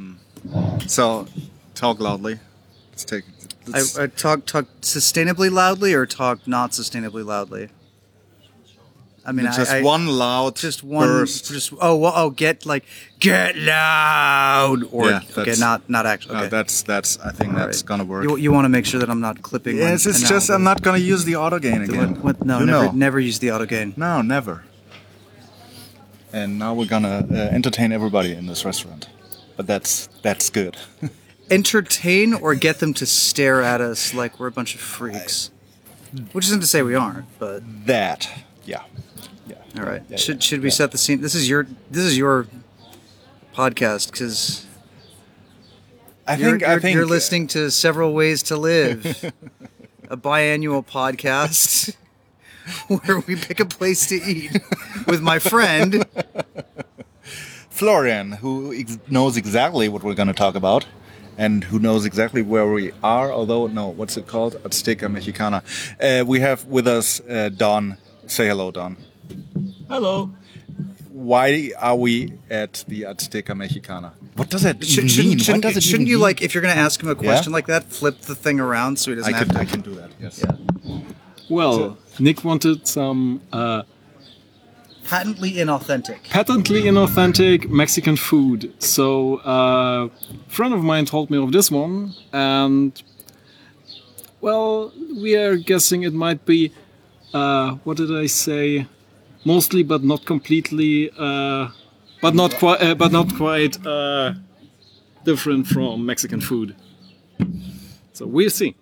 Um, so, talk loudly. Let's take. I, Let's, I talk talk sustainably loudly or talk not sustainably loudly. I mean, just I, I, one loud just one, burst. just oh, well, oh, get like get loud or Yeah, okay, not not actually. Uh, Okay. that's that's. I think All that's right. gonna work. You, you want to make sure that I'm not clipping. yes, it's just I'm not gonna use the auto gain What- again. what- no, You never, know. never use the auto gain. No, never. And now we're gonna uh, entertain everybody in this restaurant, but that's that's good. Entertain or get them to stare at us like we're a bunch of freaks. Which isn't to say we aren't, but that, yeah, yeah. all right. Yeah, should should we yeah. set the scene? This is your this is your podcast because I you're, I think you're listening to several ways to live, a biannual podcast where we pick a place to eat with my friend. Florian, who ex- knows exactly what we're gonna talk about. And who knows exactly where we are? Although, no, what's it called? Azteca Mexicana. Uh, we have with us uh, Don. Say hello, Don. Hello. Why are we at the Azteca Mexicana? What does that Should, even shouldn't mean? shouldn't, what does it shouldn't you mean? like if you're going to ask him a question Yeah? like that, flip the thing around so he doesn't I have can, to. I can do that. Yes. Well, Nick wanted some uh, Patently inauthentic. patently inauthentic Mexican food. So uh, a friend of mine told me of this one, and well, we are guessing it might be. Uh, what did I say? Mostly, but not completely. Uh, but not quite. Uh, but not quite uh, different from Mexican food. So we'll see.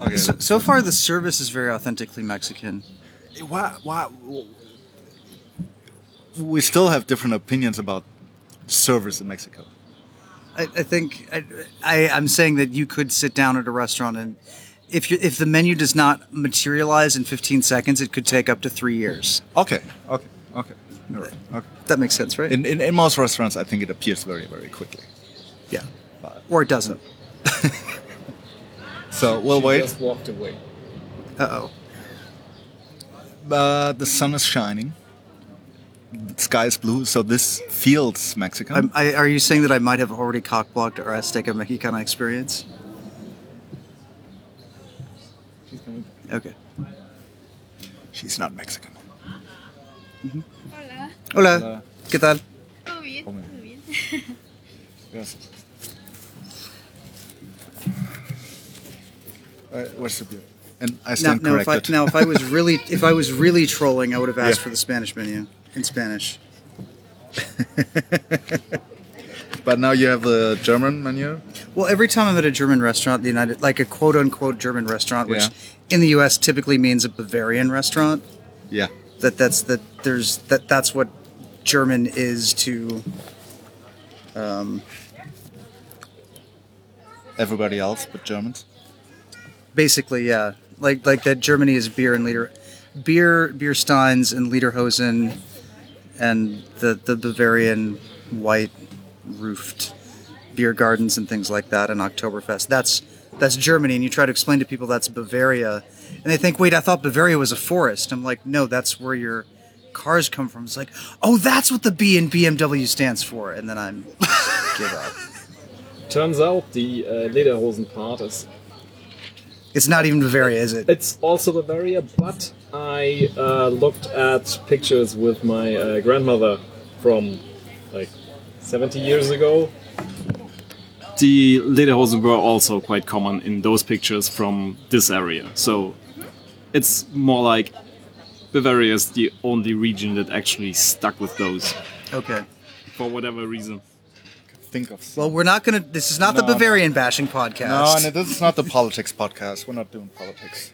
Okay. So, so far, the service is very authentically Mexican. Why, why, we still have different opinions about servers in Mexico. I, I think I, I, I'm saying that you could sit down at a restaurant and if you, if the menu does not materialize in 15 seconds, it could take up to three years. Okay. Okay. Okay. All right. Okay. That makes sense, right? In, in, in most restaurants, I think it appears very, very quickly. yeah. But, Or it doesn't. so we'll wait. Just walked away. Uh oh. Uh, the sun is shining. The sky is blue, so this feels Mexican. I'm- I, are you saying that I might have already cockblocked our Azteca Mexicana experience? Okay. She's not Mexican. Hola. Hola. Hola. ¿Qué tal? Todo bien, todo bien. Yes. Uh, where's the beer? And I Now, stand now, if I, now, if I was really, if I was really trolling, I would have asked Yeah. for the Spanish menu in Spanish. but now you have the German menu. Well, every time I'm at a German restaurant, the United, like a quote unquote German restaurant, which Yeah. in the U.S. typically means a Bavarian restaurant. Yeah. That that's that there's that that's what German is to. Um, Everybody else but Germans. basically, yeah, like like that Germany is beer and liter, beer beer steins and lederhosen, and the the Bavarian white roofed beer gardens and things like that and Oktoberfest. That's that's Germany, and you try to explain to people that's Bavaria, and they think, wait, I thought Bavaria was a forest. I'm like, no, that's where your cars come from. It's like, oh, that's what the B in BMW stands for, and then I'm give up. Turns out the uh, Lederhosen part is It's not even Bavaria, is it? It's also Bavaria, but I uh, looked at pictures with my uh, grandmother from like 70 years ago. The Lederhosen were also quite common in those pictures from this area. So it's more like Bavaria is the only region that actually stuck with those Okay. for whatever reason. Think of. Well, we're not gonna. This is not the No, no. Bavarian bashing podcast. no, no, this is not the politics podcast. We're not doing politics.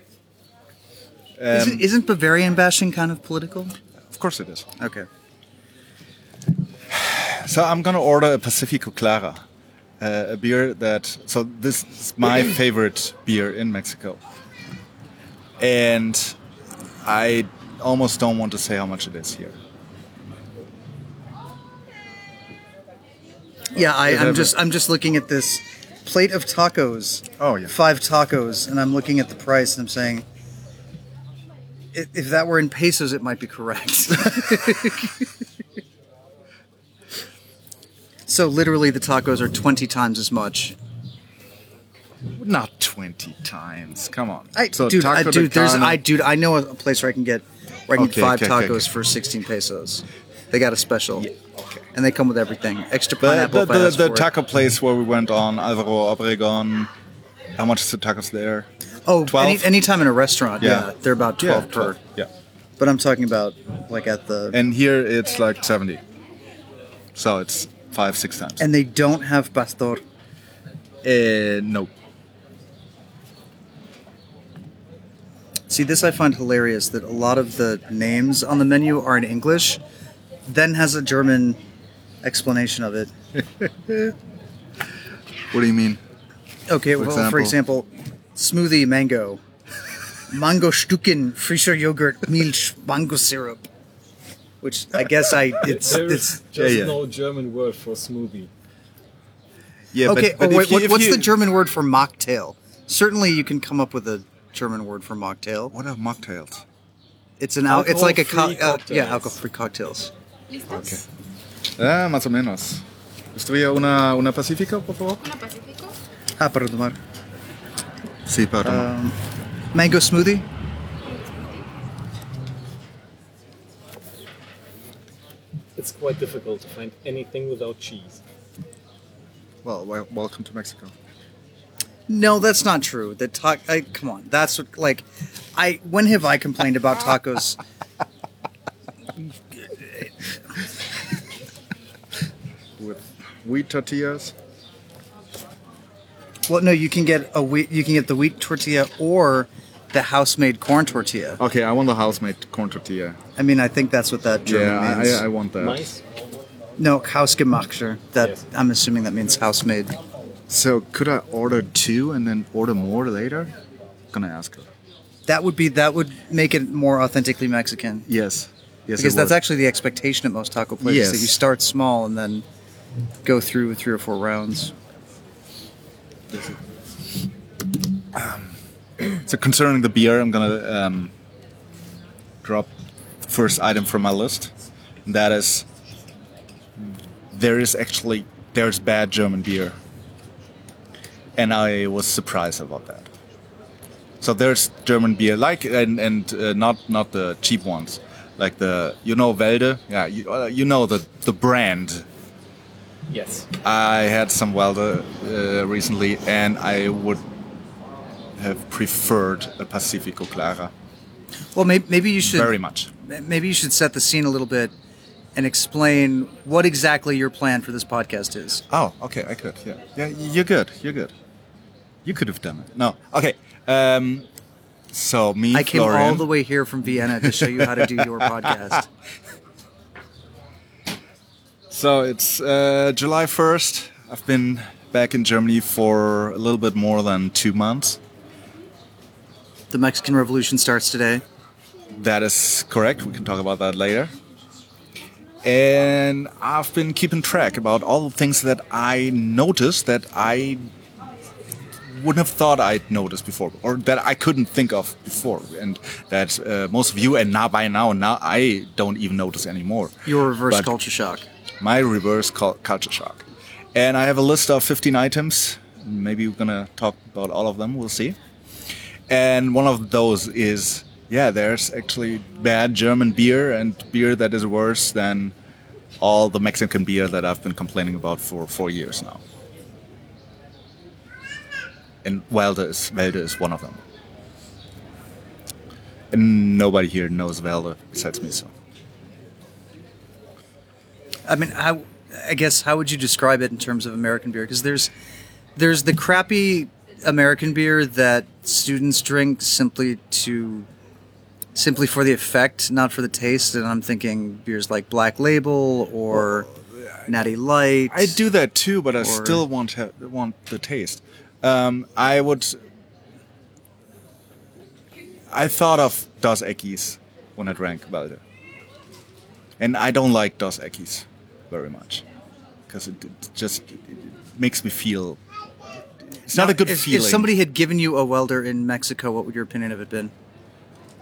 Um, Isn't, isn't Bavarian bashing kind of political? of course it is. Okay. So I'm gonna order a Pacifico Clara, uh, a beer that. So this is my favorite beer in Mexico, and I almost don't want to say how much it is here. Yeah, I, I'm just I'm just looking at this plate of tacos. Oh, yeah. Five tacos, and I'm looking at the price, and I'm saying, i- if that were in pesos, it might be correct. So literally, the tacos are twenty times as much. Not twenty times. Come on. I, so dude, I, taco de dude, there's, carne- I, dude, I know a place where I can get, where I can Okay, get five okay, okay, tacos okay. for sixteen pesos. They got a special. And they come with everything. Extra The, pineapple. the, I the, the taco place where we went on Alvaro Obregon. How much is the tacos there? Oh, 12? any, anytime in a restaurant, yeah, Yeah. they're about twelve yeah, per. 12, Yeah. But I'm talking about like at the, and, And here it's like seventy. So it's five, six times. And they don't have pastor. uh, no. See, this I find hilarious that a lot of the names on the menu are in English, then has a German explanation of it. What do you mean? Okay, For well, for example, smoothie mango, mango Stücken, frischer yogurt, Milch, mango syrup. Which I guess I it's There's it's just yeah. no German word for smoothie. Yeah, okay. but, but oh, wait, you- what, what's you- the German word for mocktail? Certainly, you can come up with a German word for mocktail. What are mocktails? It's an al- it's like a co- Alcohol-free uh, yeah cocktails. alcohol-free cocktails. ¿Listos? Ah, más o menos. ¿Estudia una, una Pacífico, por favor? ¿Una Pacífico? Ah, para tomar. Sí, para tomar. Um, mango smoothie. It's quite difficult to find anything without cheese. well, wel- welcome to Mexico. No, that's not true. The ta- I, come on, that's what, like, I when have I complained about tacos? With wheat tortillas. well, no, you can get a wheat, you can get the wheat tortilla or the house-made corn tortilla. Okay, I want the house-made corn tortilla. I mean, I think that's what that German yeah, means. I, I want that. Nice. no, hausgemachter. That Yes. I'm assuming that means house-made. So could I order two and then order more later? Gonna ask her. That would be that would make it more authentically Mexican. Yes. Yes. Because that's would. actually the expectation at most taco places. That Yes. you start small and then go through with three or four rounds. So concerning the beer, I'm gonna um, drop the first item from my list. And that is there is actually there's bad German beer, and I was surprised about that. So there's German beer like and and uh, not not the cheap ones, like the you know Welde, yeah you, uh, you know the the brand. Yes. I had some Welde uh, recently, and I would have preferred a Pacifico Clara Well, maybe, maybe you should very much. maybe you should set the scene a little bit and explain what exactly your plan for this podcast is. Oh, okay, I could. Yeah, yeah, you're good. You're good. You could have done it. No, okay. Um, so me, I came Florian, all the way here from Vienna to show you how to do your podcast. So it's uh, July 1st. I've been back in Germany for a little bit more than two months. The Mexican Revolution starts today. That is correct. We can talk about that later. And I've been keeping track about all the things that I noticed that I wouldn't have thought I'd noticed before, or that I couldn't think of before, and that uh, most of you and now by now now I don't even notice anymore. Your reverse But- culture shock. My reverse cul- culture shock. And I have a list of 15 items. Maybe we're gonna talk about all of them. We'll see. And one of those is yeah, there's actually bad German beer and beer that is worse than all the Mexican beer that I've been complaining about for four years now. And Welde is, Welde is one of them. And nobody here knows Welde besides me, so. I mean, how? I guess how would you describe it in terms of American beer? Because there's there's the crappy American beer that students drink simply to simply for the effect, not for the taste. And I'm thinking beers like Black Label or Natty Light. I do that too, but I Or- still want ha- want the taste. Um, I would. I thought of Dos Equis when I drank Welde, and I don't like Dos Equis very much because it, it just it, it makes me feel. It's not a good if, feeling. If somebody had given you a Welde in Mexico, what would your opinion have it been?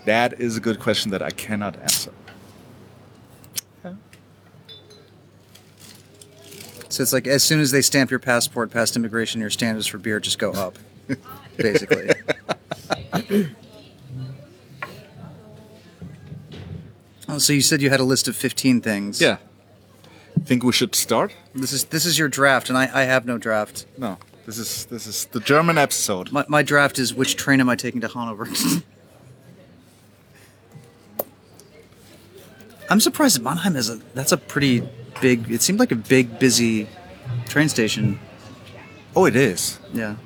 That is a good question that I cannot answer. So it's like as soon as they stamp your passport past immigration, your standards for beer just go up, basically. oh, so you said you had a list of fifteen things. Yeah. Think we should start? This is this is your draft, and I, I have no draft. No. This is this is the German episode. My, my draft is which train am I taking to Hanover? I'm surprised that Mannheim is a that's a pretty big. It seemed like a big busy train station. Oh, it is Yeah,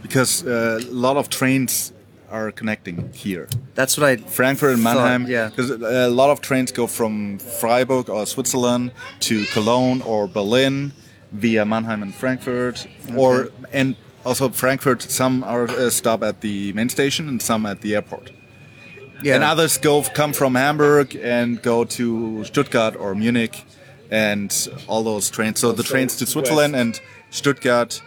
because uh, a lot of trains are connecting here. that's what I. Frankfurt and Thought, Mannheim. yeah. Because a lot of trains go from Freiburg or Switzerland to Cologne or Berlin via Mannheim and Frankfurt, okay. or and also Frankfurt. Some are uh, stop at the main station and some at the airport. Yeah, And others go come from Hamburg and go to Stuttgart or Munich, and all those trains. So the Also trains to Switzerland west. and Stuttgart.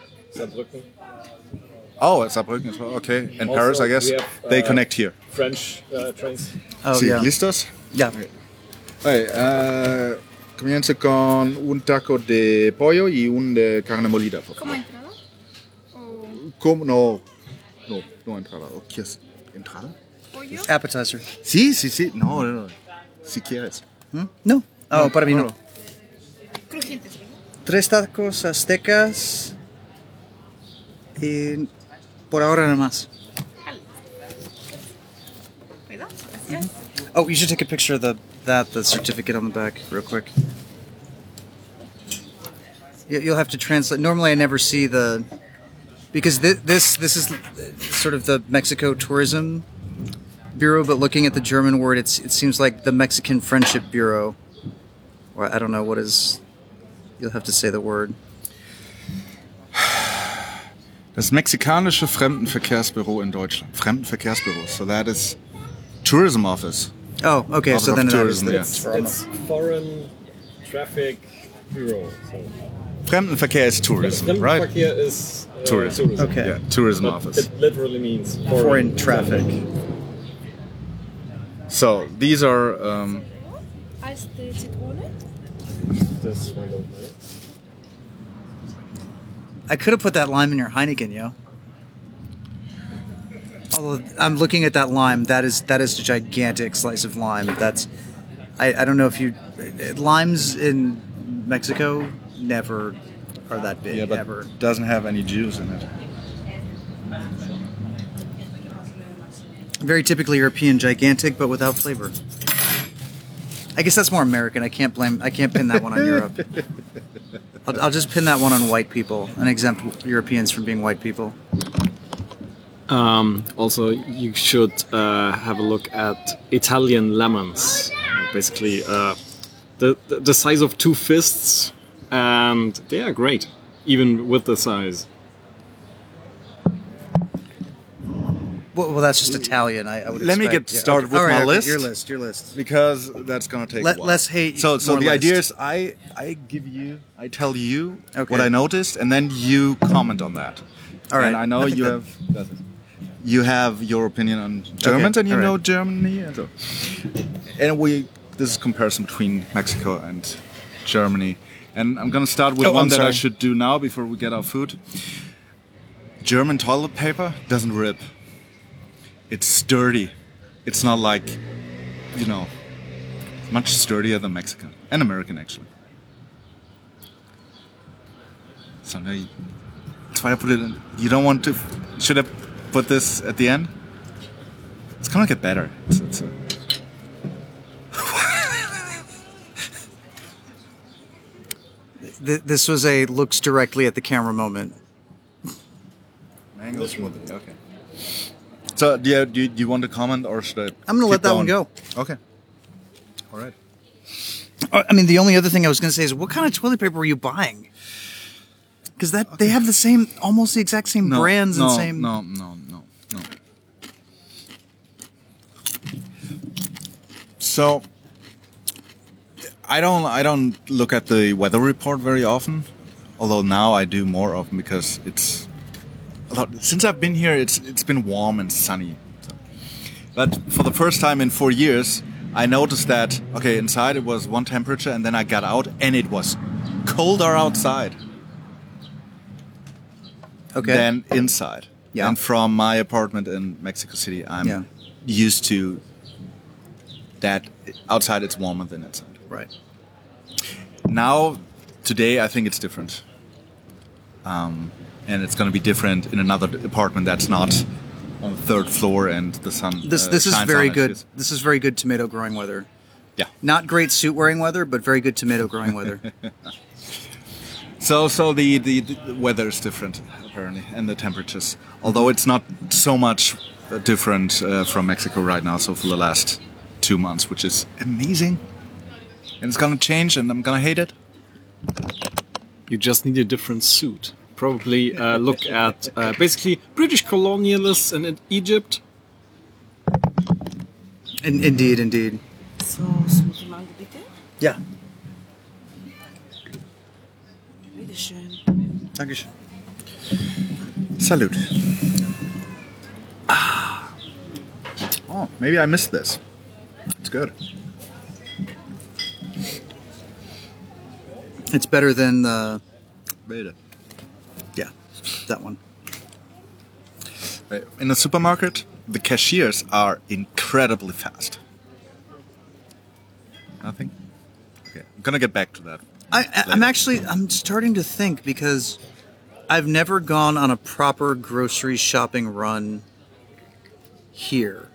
Oh, Saarbrücken as well. Okay, and Also, Paris, I guess have, they uh, connect here. French uh, trains. Oh Sí, yeah, ¿Listos? yeah. Ok, eh, comienzo con un taco de pollo y un de carne molida. por ¿Como favor. entrada? ¿O ¿Cómo? No, no, no entrada. ¿O quieres entrada? pollo? Appetizer. Sí, sí, sí. No, no, no. Si quieres. Hmm? No. Oh, para mí no. Crujientes, ¿verdad? Tres tacos aztecas y por ahora nada más. Oh, you should take a picture of the that the certificate on the back real quick. You- You'll have to translate. Normally, I never see the because thi- this this is uh, sort of the Mexico Tourism Bureau, but looking at the German word, it's it seems like the Mexican Friendship Bureau. Or I don't know what is. You'll have to say the word. Das mexikanische Fremdenverkehrsbüro in Deutschland. Fremdenverkehrsbüro. So that is tourism office. Oh, okay. Office so then that is Tourism, the, yeah. It's, it's foreign traffic bureau. So Fremdenverkehr is tourism, right? Fremdenverkehr is uh, Tourism. Okay. Yeah, tourism But office. It literally means foreign, foreign traffic. So these are um, Eis de Zitrone? This one over there. I could have put that lime in your Heineken, yo. Although I'm looking at that lime, that is that is a gigantic slice of lime. That's I, I don't know if you limes in Mexico never are that big yeah, but ever. doesn't have any juice in it. Very typically European, gigantic but without flavor. I guess that's more American. I can't blame. I can't pin that one on Europe. I'll, I'll just pin that one on white people and exempt Europeans from being white people. Um, also, you should uh, have a look at Italian lemons. Basically, uh, the, the the size of two fists, and they are great, even with the size. Well, well that's just Italian. I, I would. Let me expect. get started with All my okay, list. Your list. Your list. because that's gonna take Let- a while. less hate, So, so the idea is, I I give you, I tell you Okay. what I noticed, and then you comment on that. All right. And I know I you that- have you have your opinion on Germans, and you all right. know Germany, and so and we this is comparison between Mexico and Germany, and I'm gonna start with Oh, one that I should do now before we get our food. German toilet paper doesn't rip. It's sturdy. It's not like, you know, much sturdier than Mexican and American actually. So now you, that's why I put it in. You don't want to. Should I put this at the end? It's gonna get better. It's, it's a, this was a looks directly at the camera moment. mango smoothie. Okay. So do you, do you, do you want to comment or should I? I'm gonna let keep that one go. Okay. All right. Uh, I mean, the only other thing I was going to say is, what kind of toilet paper were you buying? Because that they have the same, almost the exact same No, brands no, and same. No, no, no, no. So I don't I don't look at the weather report very often, although now I do more often because it's since I've been here it's it's been warm and sunny. So. But for the first time in 4 years, I noticed that okay, inside it was one temperature and then I got out and it was colder outside Okay. than inside. Yeah. And from my apartment in Mexico City, I'm Yeah. used to that outside it's warmer than inside. right. Now, today, I think it's different. Um, and it's going to be different in another apartment that's not on the third floor and the sun. This uh, this is very on it. good. This is very good tomato growing weather. Yeah. Not great suit wearing weather, but very good tomato growing weather. So, so the, the, the weather is different apparently, and the temperatures. Although it's not so much uh, different uh, from Mexico right now. So for the last two months, which is amazing, and it's gonna change, and I'm gonna hate it. You just need a different suit. Probably uh, look at uh, basically British colonialists in in Egypt. In, indeed, indeed. So, Sumsulang bitte. Yeah. Bitteschön. Dankeschön. Salute. Ah. Oh, maybe I missed this. It's good. It's better than the Really. That one. Uh, in a supermarket, the cashiers are incredibly fast. Nothing? Okay, I'm gonna get back to that. I- I'm actually I'm starting to think because I've never gone on a proper grocery shopping run here.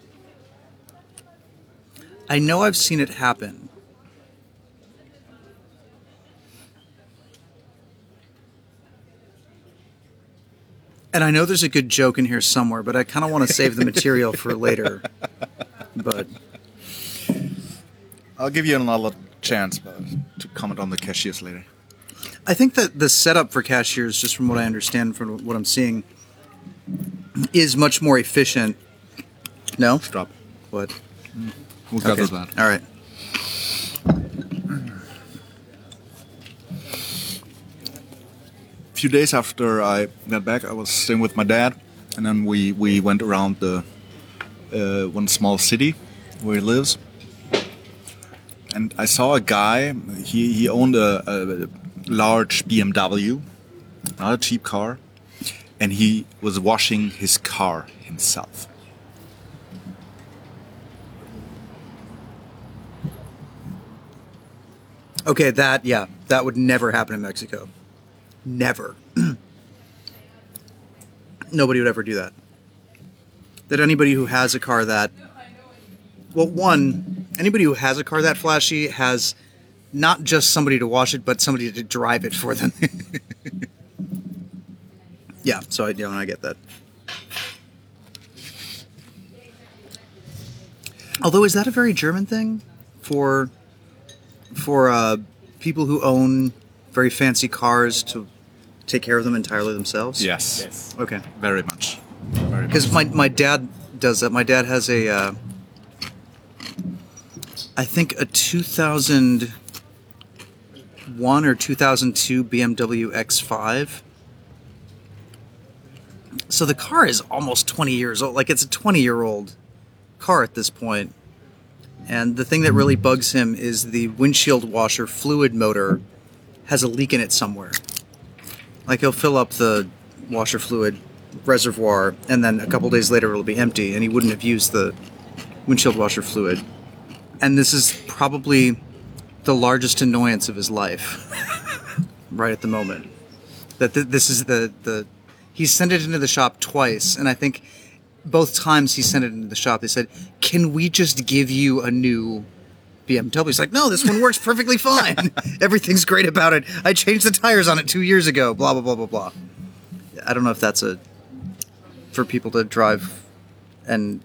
I know I've seen it happen. And I know there's a good joke in here somewhere, but I kind of want to save the material for later. But I'll give you another chance but, to comment on the cashiers later. I think that the setup for cashiers, just from what I understand from what I'm seeing, is much more efficient. No? Stop. What? We'll Okay. that. All right. Few days after I got back, I was staying with my dad, and then we, we went around the uh, one small city where he lives. And I saw a guy. He, he owned a, a large BMW, not a cheap car, and he was washing his car himself. Okay, that, yeah, that would never happen in Mexico. Never. Nobody would ever do that. That anybody who has a car that, well, one, anybody who has a car that flashy has not just somebody to wash it, but somebody to drive it for them. yeah, so I, you know, I get that. Although, is that a very German thing for for uh, people who own very fancy cars to take care of them entirely themselves? Yes, Yes. Okay. very much. Very much. Because my, my dad does that. My dad has a, uh, I think a 2001 or 2002 BMW X5. So the car is almost 20 years old. Like it's a 20 year old car at this point. And the thing that really bugs him is the windshield washer fluid motor has a leak in it somewhere. Like he'll fill up the washer fluid reservoir, and then a couple days later it'll be empty, and he wouldn't have used the windshield washer fluid. And this is probably the largest annoyance of his life, right at the moment. That th- this is the the he sent it into the shop twice, and I think both times he sent it into the shop, they said, "Can we just give you a new?" BMW. He's like, no, this one works perfectly fine. Everything's great about it. I changed the tires on it two years ago. Blah blah blah blah blah. I don't know if that's a for people to drive and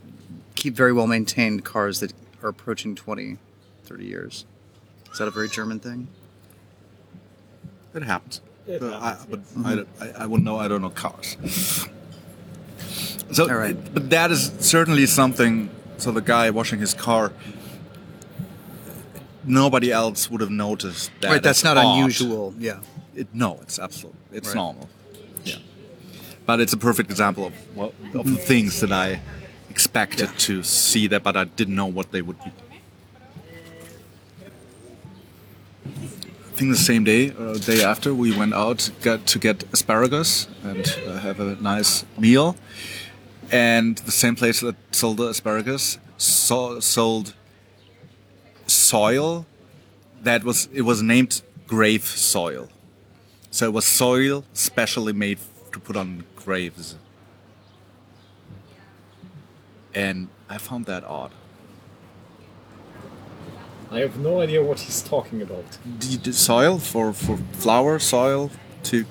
keep very well maintained cars that are approaching 20, 30 years. Is that a very German thing? It happens. It But I, happens, but I, don't- I, I wouldn't know. I don't know cars. So, All right. but that is certainly something. So the guy washing his car, nobody else would have noticed that. right, that's not odd. unusual. Yeah. It, no, it's absolute. It's Right. normal. Yeah, but it's a perfect example of what, of the things that I expected Yeah. to see that, but I didn't know what they would be. I think the same day or day after, we went out got to get asparagus and uh, have a nice meal. And the same place that sold the asparagus so, sold soil that was it was named grave soil. So it was soil specially made to put on graves. And I found that odd. I have no idea what he's talking about. the, the soil for for flower soil to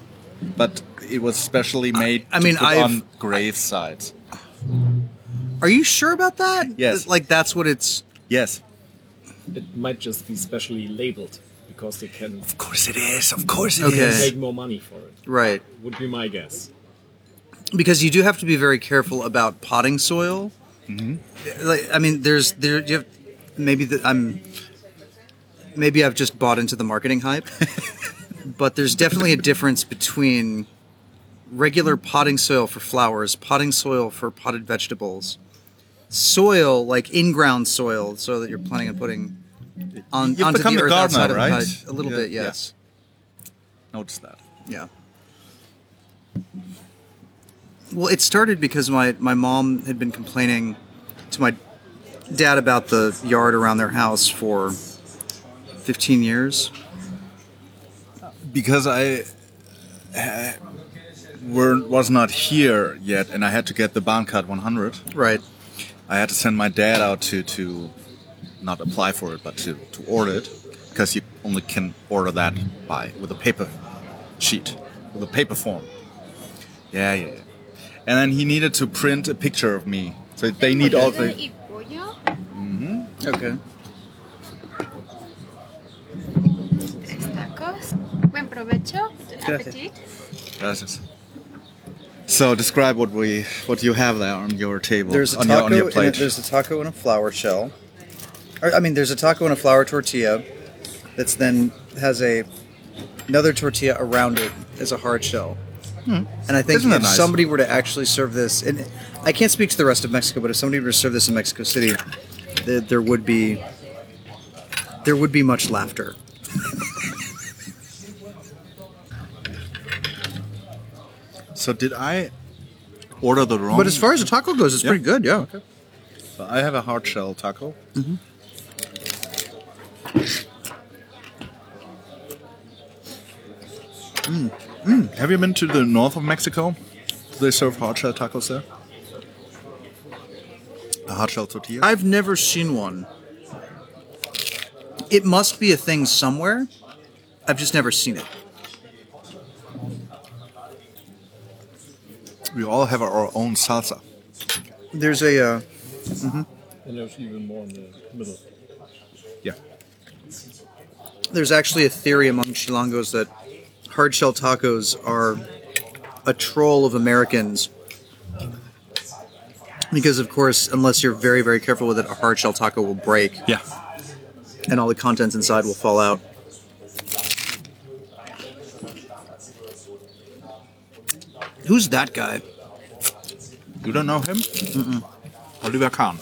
but it was specially made I to mean, put I've- on grave sites Are you sure about that? Yes. Like that's what it's. yes It might just be specially labeled because they can of course it is of course it Okay. make more money for it. Right. Would be my guess. because you do have to be very careful about potting soil. Mm-hmm. Like, I mean, there's there. You have, maybe that I'm. Maybe I've just bought into the marketing hype, but there's definitely a difference between regular potting soil for flowers, potting soil for potted vegetables, soil like in-ground soil, so that you're planning on putting on You've onto become the a earth gardener, outside of the right? hut. A little Yeah, bit, yes. notice that Yeah. Well, it started because my, my mom had been complaining to my dad about the yard around their house for 15 years. because I uh, were, was not here yet and I had to get the Bahncard 100 Right. I had to send my dad out to to not apply for it but to, to order it because you only can order that by with a paper sheet with a paper form yeah yeah, yeah. and then he needed to print a picture of me so they need all the y pollo, mm-hmm. Okay. tres tacos. Buen provecho. Gracias. Gracias. So describe what we what you have there on your table There's a on taco. your, on your plate a, there's a taco in a flour shell. Or, I mean, there's a taco in a flour tortilla that's then has a another tortilla around it as a hard shell. Hmm. And I think. Isn't if nice? somebody were to actually serve this, and I can't speak to the rest of Mexico, but if somebody were to serve this in Mexico City, there, there would be there would be much laughter. So did I order the wrong But as far as the taco goes, it's Yeah. pretty good. Yeah. So I have a hard shell taco. Mm. Have you been to the north of Mexico? Do they serve hard shell tacos there? A hard shell tortilla? I've never seen one. It must be a thing somewhere. I've just never seen it. We all have our own salsa. There's a uh, And there's even more in the middle. Yeah. there's actually a theory among Chilangos that hard shell tacos are a troll of Americans. Because of course, unless you're very very careful with it, a hard shell taco will break Yeah. and all the contents inside will fall out. Who's that guy? You don't know him? Mm-mm. Oliver Kahn.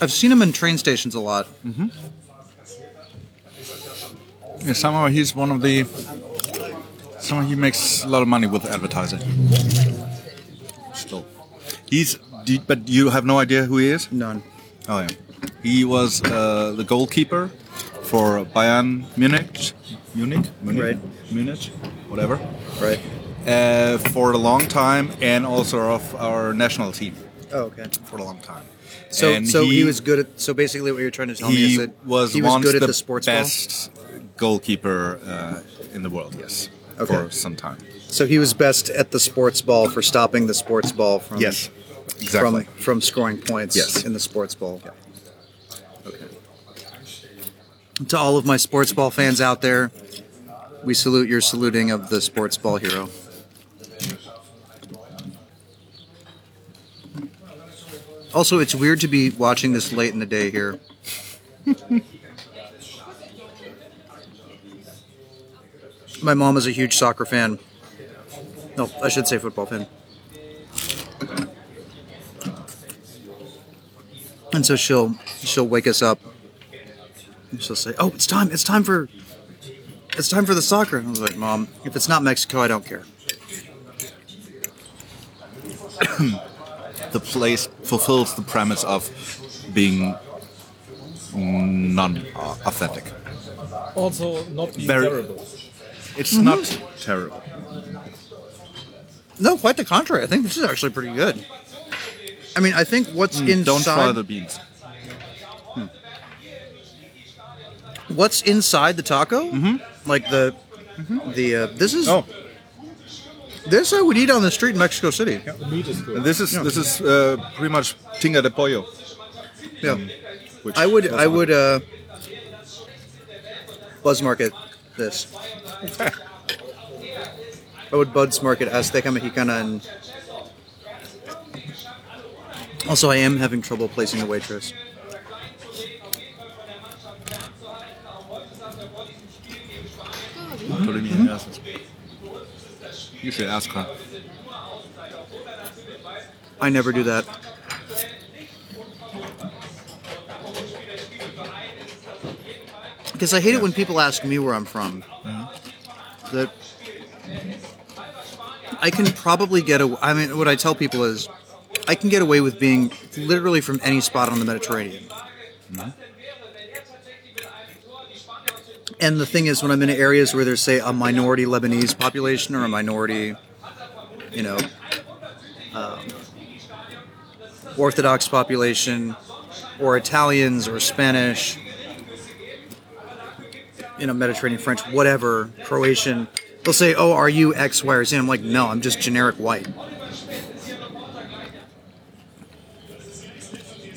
I've seen him in train stations a lot. Yeah, somehow he's one of the. Somehow he makes a lot of money with advertising. Still, he's. But you have no idea who he is? None. Oh yeah, he was uh, the goalkeeper for Bayern Munich, Munich, Munich, Right. Munich, whatever, Right. uh, for a long time, and also of our national team Oh, okay. for a long time. So, And so he, was good at. So basically, what you're trying to tell me is that was he was good at the, the sports ball. best goalkeeper uh, in the world. Yes, Okay. for some time. So he was best at the sports ball for stopping the sports ball from Yes, exactly. from from scoring points Yes. in the sports ball. Okay. To all of my sports ball fans out there, we salute your saluting of the sports ball hero. Also, it's weird to be watching this late in the day here. My mom is a huge soccer fan. No, I should say football fan. And so she'll she'll wake us up she'll say, "Oh, it's time! It's time for, it's time for the soccer." And I was like, "Mom, if it's not Mexico, I don't care." The place fulfills the premise of being non-authentic. Uh, also, not being Very- terrible. It's mm-hmm. not terrible. No, quite the contrary. I think this is actually pretty good. I mean, I think what's mm, inside Mm, Don't try the beans. what's inside the taco, mm-hmm. Like the the uh, this is Oh, this I would eat on the street in Mexico City. The meat is good. this is this is uh, pretty much tinga de pollo. Yeah, Which I would I would uh, buzz market this. I would buds market Azteca Mexicana and also I am having trouble placing a waitress. Put it in your. You should ask her. I never do that. Because I hate it when people ask me where I'm from. Mm-hmm. That I can probably get away. I mean, what I tell people is, I can get away with being literally from any spot on the Mediterranean. Mm-hmm. And the thing is, when I'm in areas where there's, say, a minority Lebanese population or a minority, you know, um, Orthodox population, or Italians, or Spanish, you know, Mediterranean French, whatever, Croatian. They'll say, "Oh, are you X, Y, or Z?" I'm like, "No, I'm just generic white."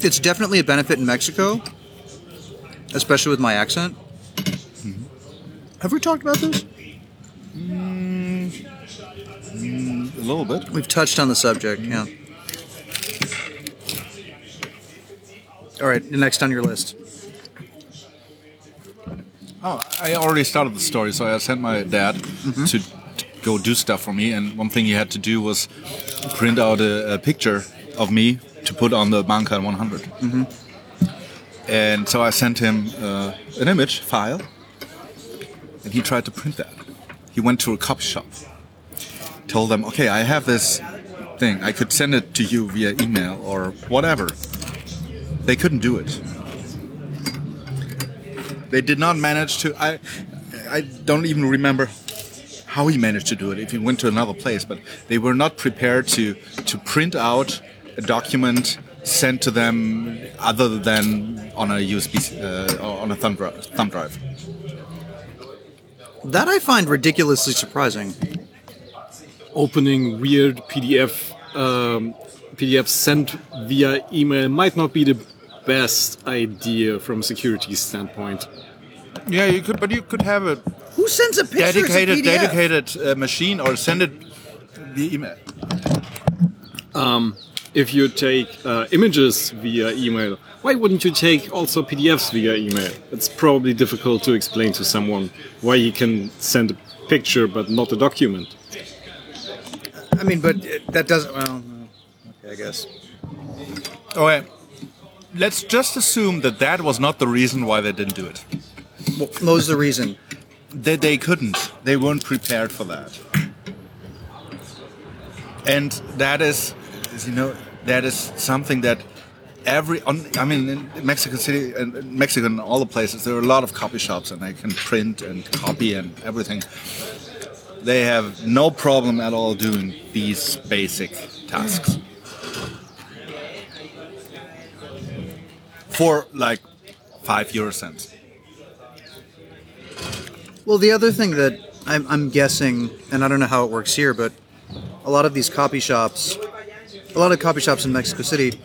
It's definitely a benefit in Mexico, especially with my accent. Have we talked about this? A little bit. We've touched on the subject, yeah. All right, next on your list. Oh, I already started the story, so I sent my dad to, to go do stuff for me, and one thing he had to do was print out a, a picture of me to put on the Bahncard 100. And so I sent him uh, an image file, and he tried to print that. He went to a copy shop, told them, "Okay, I have this thing. I could send it to you via email or whatever." They couldn't do it. They did not manage to. I, I don't even remember how he managed to do it. If he went to another place, but they were not prepared to to print out a document sent to them other than on a USB uh, on a thumb drive. Thumb drive. That I find ridiculously surprising. Opening weird PDF um, PDF sent via email might not be the best idea from a security standpoint. Yeah, you could, but you could have a Who sends a picture dedicated a dedicated uh, machine or send it via email. If you take uh, images via email, why wouldn't you take also PDFs via email? It's probably difficult to explain to someone why you can send a picture but not a document. I mean, but that doesn't. Well, okay, I guess. Okay, let's just assume that that was not the reason why they didn't do it. What was the reason? They, they couldn't. They weren't prepared for that. And that is, is, you know, that is something that every, on, I mean, in Mexico City and Mexico and all the places, there are a lot of copy shops and they can print and copy and everything. They have no problem at all doing these basic tasks. For like five euro cents. Well, the other thing that I'm, I'm guessing, and I don't know how it works here, but a lot of these copy shops, a lot of coffee shops in Mexico City,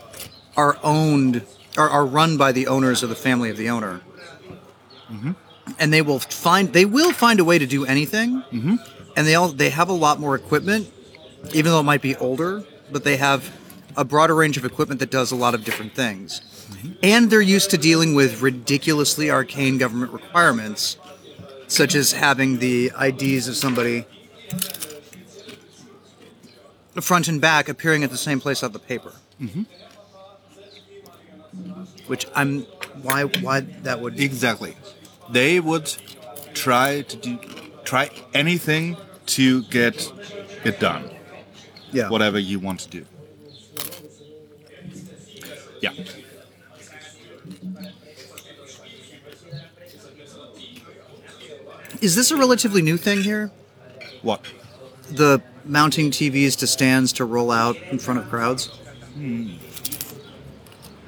are owned, are, are run by the owners of the family of the owner, mm-hmm. and they will find they will find a way to do anything, mm-hmm. and they all they have a lot more equipment, even though it might be older, but they have a broader range of equipment that does a lot of different things, mm-hmm. and they're used to dealing with ridiculously arcane government requirements such as having the IDs of somebody front and back appearing at the same place on the paper. Mm-hmm. Which I'm Why? Why that would? Exactly. They would try to do try anything to get it done. Yeah. Whatever you want to do. Yeah. Is this a relatively new thing here? What? The mounting TVs to stands to roll out in front of crowds. Hmm.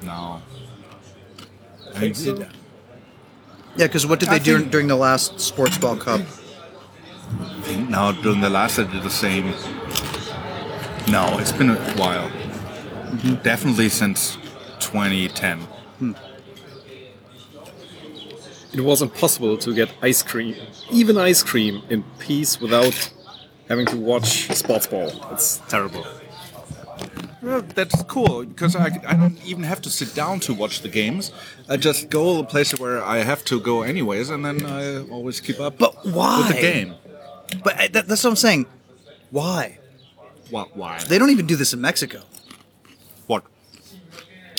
No. I mean, it- Yeah, because what did I they do think- during the last Sports Ball Cup? No, during the last I did the same. No, it's been a while. Mm-hmm. Definitely since 2010. Hmm. It was impossible to get ice cream, even ice cream, in peace without having to watch sports ball. It's terrible. Well, that's cool because I, I don't even have to sit down to watch the games. I just go to a place where I have to go anyways, and then I always keep up But why? with the game. But I- that, that's what I'm saying. Why? What? Why? They don't even do this in Mexico. What?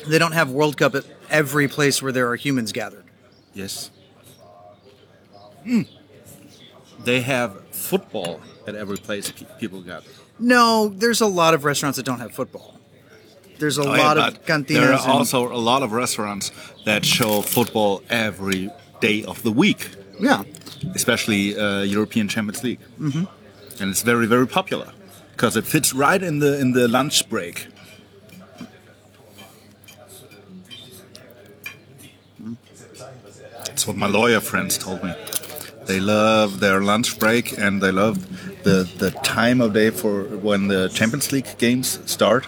They don't have World Cup at every place where there are humans gathered. Yes. Hmm. They have football at every place pe- people gather. No, there's a lot of restaurants that don't have football. There's a Oh, lot but of cantinas. There are also a lot of restaurants that show football every day of the week, yeah. especially uh, European Champions League, mm-hmm. and it's very very popular because it fits right in the in the lunch break. That's what my lawyer friends told me. They love their lunch break and they love the, the time of day for when the Champions League games start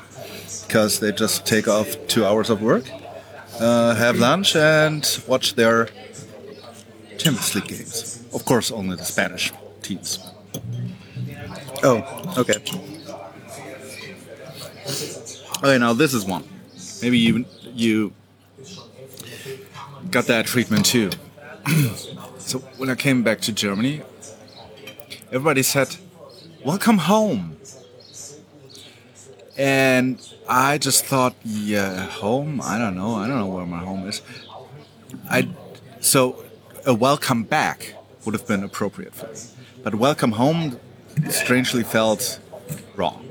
because they just take off two hours of work, uh, have lunch, and watch their Champions League games. Of course, only the Spanish teams. Oh, okay. Okay, now this is one. Maybe you you got that treatment too. so when I came back to Germany, everybody said, "Welcome home," and I just thought, "Yeah, home? I don't know. I don't know where my home is." I so a welcome back would have been appropriate for me, but welcome home strangely felt wrong.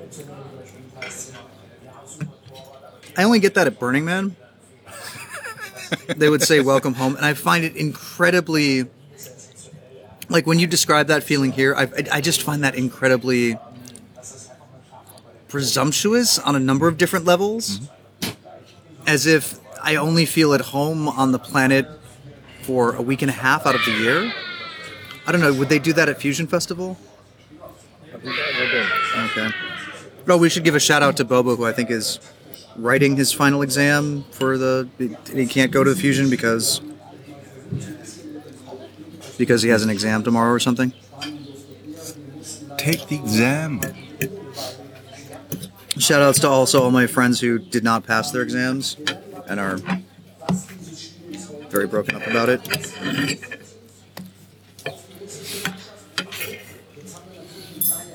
I only get that at Burning Man. they would say "Welcome home," and I find it incredibly. Like when you describe that feeling here, I, I- just find that incredibly presumptuous on a number of different levels. Mm-hmm. As if I only feel at home on the planet for a week and a half out of the year. I don't know. Would they do that at Fusion Festival? Okay. Oh, we should give a shout out to Bobo, who I think is writing his final exam for the. He can't go to the fusion because because he has an exam tomorrow or something. Take the exam. Shout outs to also all my friends who did not pass their exams and are very broken up about it.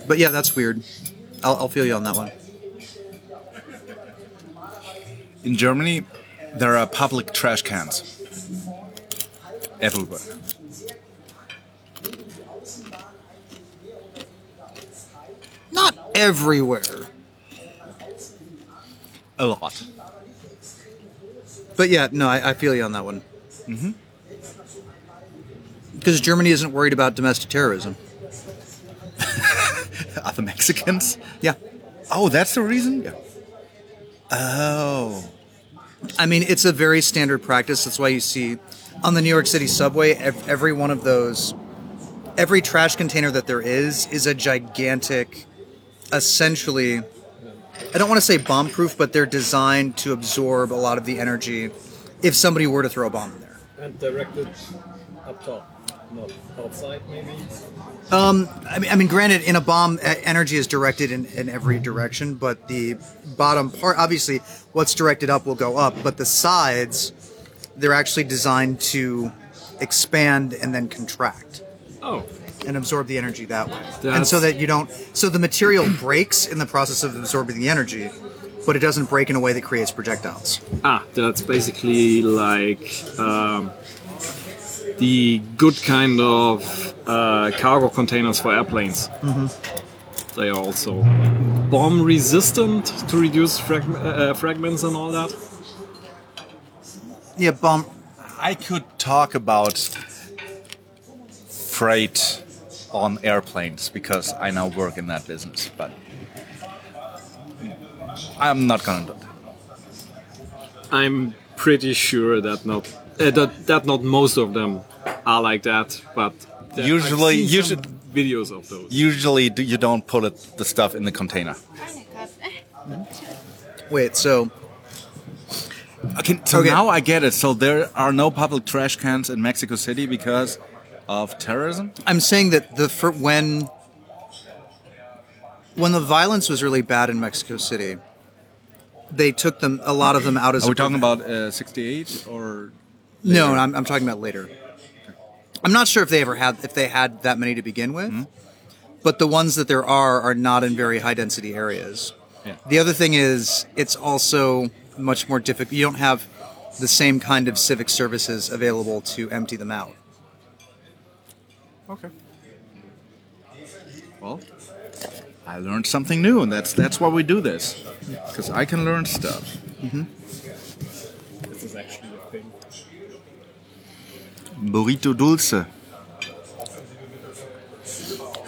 But yeah, that's weird. I'll, I'll feel you on that one. In Germany, there are public trash cans everywhere. Not everywhere, A lot. but yeah, no, I, I feel you on that one. Mm-hmm. Because Germany isn't worried about domestic terrorism. Are the Mexicans? Yeah. Oh, that's the reason? Yeah. Oh. I mean, it's a very standard practice. That's why you see on the New York City subway, every one of those, every trash container that there is, is a gigantic, essentially, I don't want to say bomb proof, but they're designed to absorb a lot of the energy if somebody were to throw a bomb in there. And directed up top, not outside maybe. Um, I mean, I mean, granted, in a bomb, energy is directed in, in every direction, but the bottom part, obviously, what's directed up will go up, but the sides, they're actually designed to expand and then contract Oh, and absorb the energy that way. and so that you don't, so the material breaks in the process of absorbing the energy, but it doesn't break in a way that creates projectiles. Ah, that's basically like um, the good kind of uh, cargo containers for airplanes. They are also bomb resistant to reduce frag- uh, fragments and all that. Yeah, bomb. I could talk about freight on airplanes because I now work in that business, but I'm not gonna do that. I'm pretty sure that not uh, that that not most of them are like that, but there- I've Usually- seen some usually- videos of those. Usually, you don't put it, the stuff in the container. Wait, so Okay, so Okay. now I get it. So there are no public trash cans in Mexico City because of terrorism. I'm saying that the when when the violence was really bad in Mexico City, they took them a lot of them out as. Are we talking about uh, '68 or? No. I'm, I'm talking about later. I'm not sure if they ever had if they had that many to begin with, Hmm? but the ones that there are are not in very high density areas. Yeah. The other thing is it's also much more difficult. You don't have the same kind of civic services available to empty them out. Okay. Well, I learned something new, and that's that's why we do this, because I can learn stuff. Mm-hmm. This is actually a thing. Burrito dulce.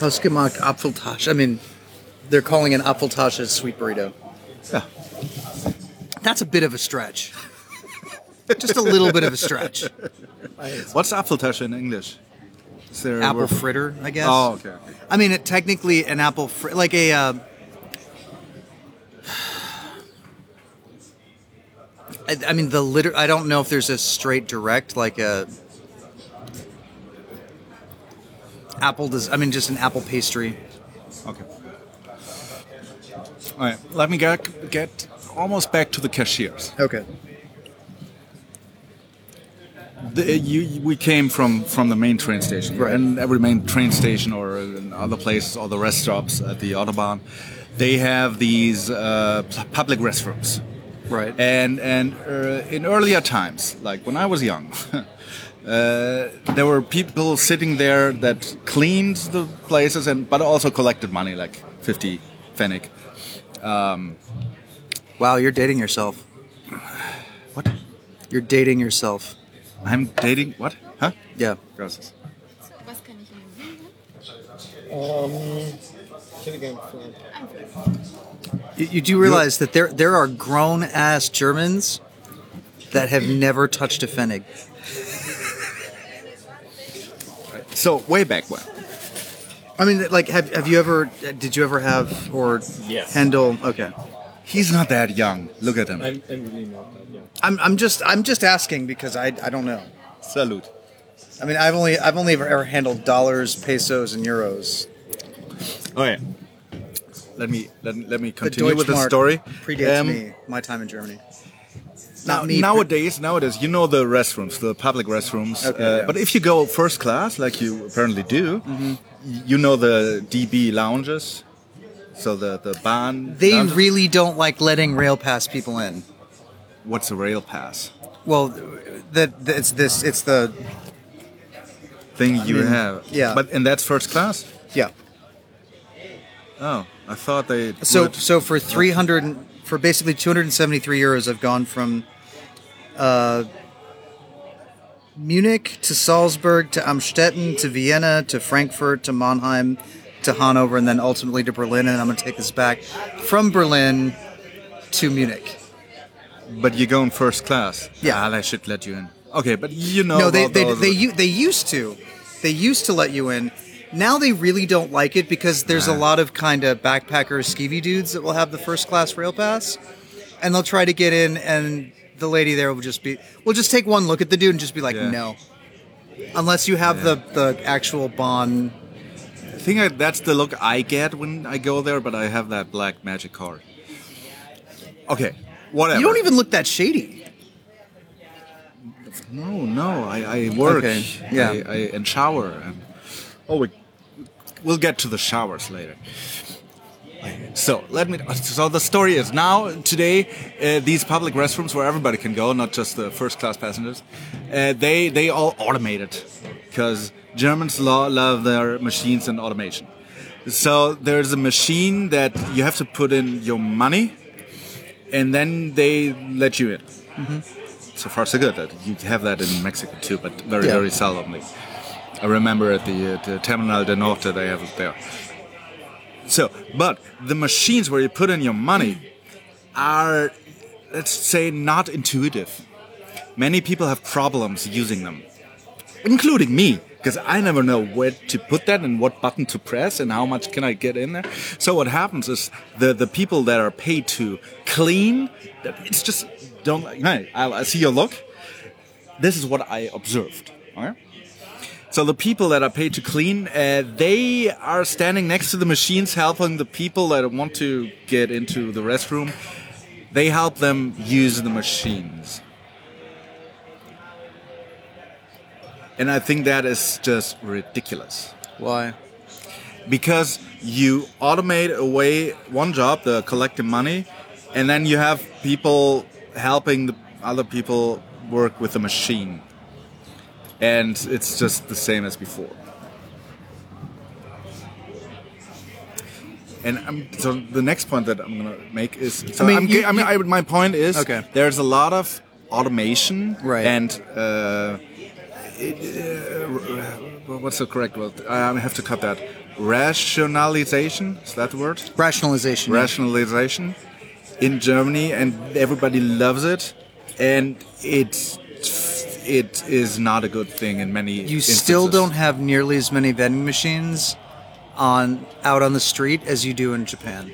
Hausgemacht Apfeltasch. I mean, they're calling an Apfeltasch a sweet burrito. Yeah. That's a bit of a stretch. Just a little bit of a stretch. What's Apfeltasche in English? Is there a Apple fritter, I guess. Oh, okay. okay. I mean, it, technically, an apple fr- like a. Uh, I, I mean, the liter. I don't know if there's a straight direct like a apple. Does I mean just an apple pastry? Okay. All right. Let me get get almost back to the cashiers. Okay. The, you, we came from, from the main train station, Right. and every main train station or in other places, or the rest stops at the autobahn, they have these uh, public restrooms. Right. And and uh, in earlier times, like when I was young, uh, there were people sitting there that cleaned the places and but also collected money, like fifty pfennig. Wow, you're dating yourself. What? You're dating yourself. I'm dating what? Huh? Yeah. Gracias. Was kann ich Ihnen sehen? Um, Kindergarten. You, you do realize that there there are grown ass Germans that have never touched a Pfennig. So way back when. I mean, like, have, have you ever? Did you ever have or Yes. handle? Okay. He's not that young. Look at him. I'm, I'm really not that young. I'm, I'm just I'm just asking because I, I don't know. Salute. I mean, I've only I've only ever, ever handled dollars, pesos, and euros. Oh yeah. Let me let, let me The continue with the Deutschmark story. predates Um, me, my time in Germany. Not me. nowadays, nowadays, you know the restrooms, the public restrooms. Okay, uh, yeah. But if you go first class, like you apparently do, Mm-hmm. you know the DB lounges. So the the Bahn. They really don't like letting rail pass people in. What's a rail pass? Well, that it's this it's the Thing you mean, have. yeah. But and that's first class. yeah. Oh, I thought they. So would- so for 300 for basically 273 euros I've gone from uh, Munich to Salzburg to Amstetten to Vienna to Frankfurt to Mannheim to Hanover and then ultimately to Berlin and I'm going to take this back from Berlin to Munich. but you go in first class. Yeah. Ah, they should let you in. Okay, but you know. no, they they they, they used to. They used to let you in. Now they really don't like it because there's a lot of kind of backpacker skeevy dudes that will have the first class rail pass, and they'll try to get in, and the lady there will just be, will just take one look at the dude and just be like, Yeah. no, unless you have the the actual bond. I think I, that's the look I get when I go there, but I have that black magic card. Okay, whatever. You don't even look that shady. No, no. I, I work. Okay, yeah. I, I and shower and oh, we, we'll get to the showers later. So let me. So the story is now today uh, these public restrooms where everybody can go, not just the first class passengers. Uh, they they all automated because Germans lo- love their machines and automation. So there's a machine that you have to put in your money, and then they let you in. So far, so good. You have that in Mexico too, but very Yeah. very seldomly. I remember at the, uh, the Terminal de Norte they have it there. So, but the machines where you put in your money are, let's say, not intuitive. Many people have problems using them, including me, because I never know where to put that and what button to press and how much can I get in there. So what happens is the the people that are paid to clean, it's just don't. Hey, I see your look. This is what I observed. Okay. So the people that are paid to clean, uh, they are standing next to the machines, helping the people that want to get into the restroom. They help them use the machines. And I think that is just ridiculous Why? because you automate away one job, the collecting money, and then you have people helping the other people work with the machine. And it's just the same as before. And um, so the next point that I'm gonna make is so I mean, mean, you- I mean I, my point is Okay. there's a lot of automation Right. and uh, well, what's the correct word? I have to cut that. Rationalization is that the word? Rationalization. Rationalization in Germany, and everybody loves it, and it's it is not a good thing in many. You still don't have nearly as many vending machines on out on the street as you do in Japan.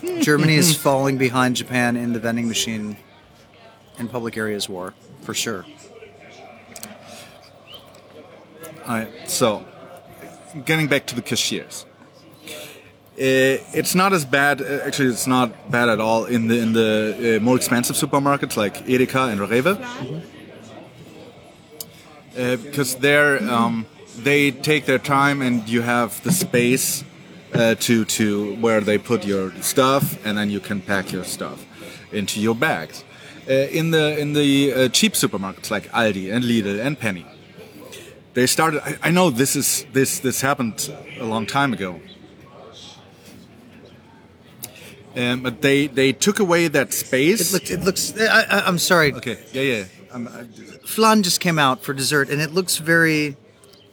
Hmm. Germany is falling behind Japan in the vending machine in public areas war, for sure. Alright, so getting back to the cashiers. Uh, it's not as bad. uh, Actually, it's not bad at all in the in the uh, more expensive supermarkets like Edeka and Rewe, uh, because there um, they take their time and you have the space uh, to to where they put your stuff and then you can pack your stuff into your bags. Uh, in the in the uh, cheap supermarkets like Aldi and Lidl and Penny, they started. I, I know this is this this happened a long time ago. Um, but they they took away that space. It looks. It looks. I, I, I'm sorry. okay, yeah, yeah. Um, I, Flan just came out for dessert, and it looks very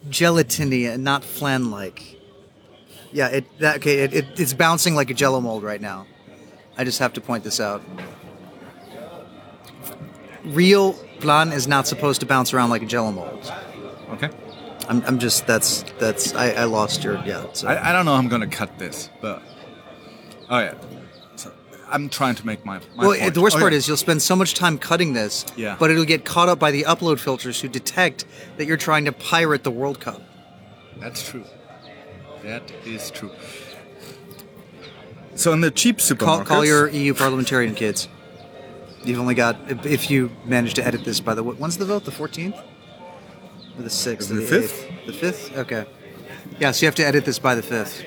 gelatiny and not flan-like. Yeah. It. That, okay. It, it, it's bouncing like a Jello mold right now. I just have to point this out. Real flan is not supposed to bounce around like a Jello mold. Okay. I'm, I'm just. That's. That's. I, I lost your. Yeah. So. I, I don't know how I'm gonna cut this, but oh yeah. So I'm trying to make my. my well, point. the worst Oh, part yeah. is you'll spend so much time cutting this, Yeah. but it'll get caught up by the upload filters who detect that you're trying to pirate the World Cup. That's true. That is true. So in the cheap Call, supermarkets, call your EU parliamentarian kids. You've only got if, you manage to edit this by the way. when's the vote? The 14th or the 6th? The or 5th? 8th? The 5th? Okay. Yeah, so you have to edit this by the 5th.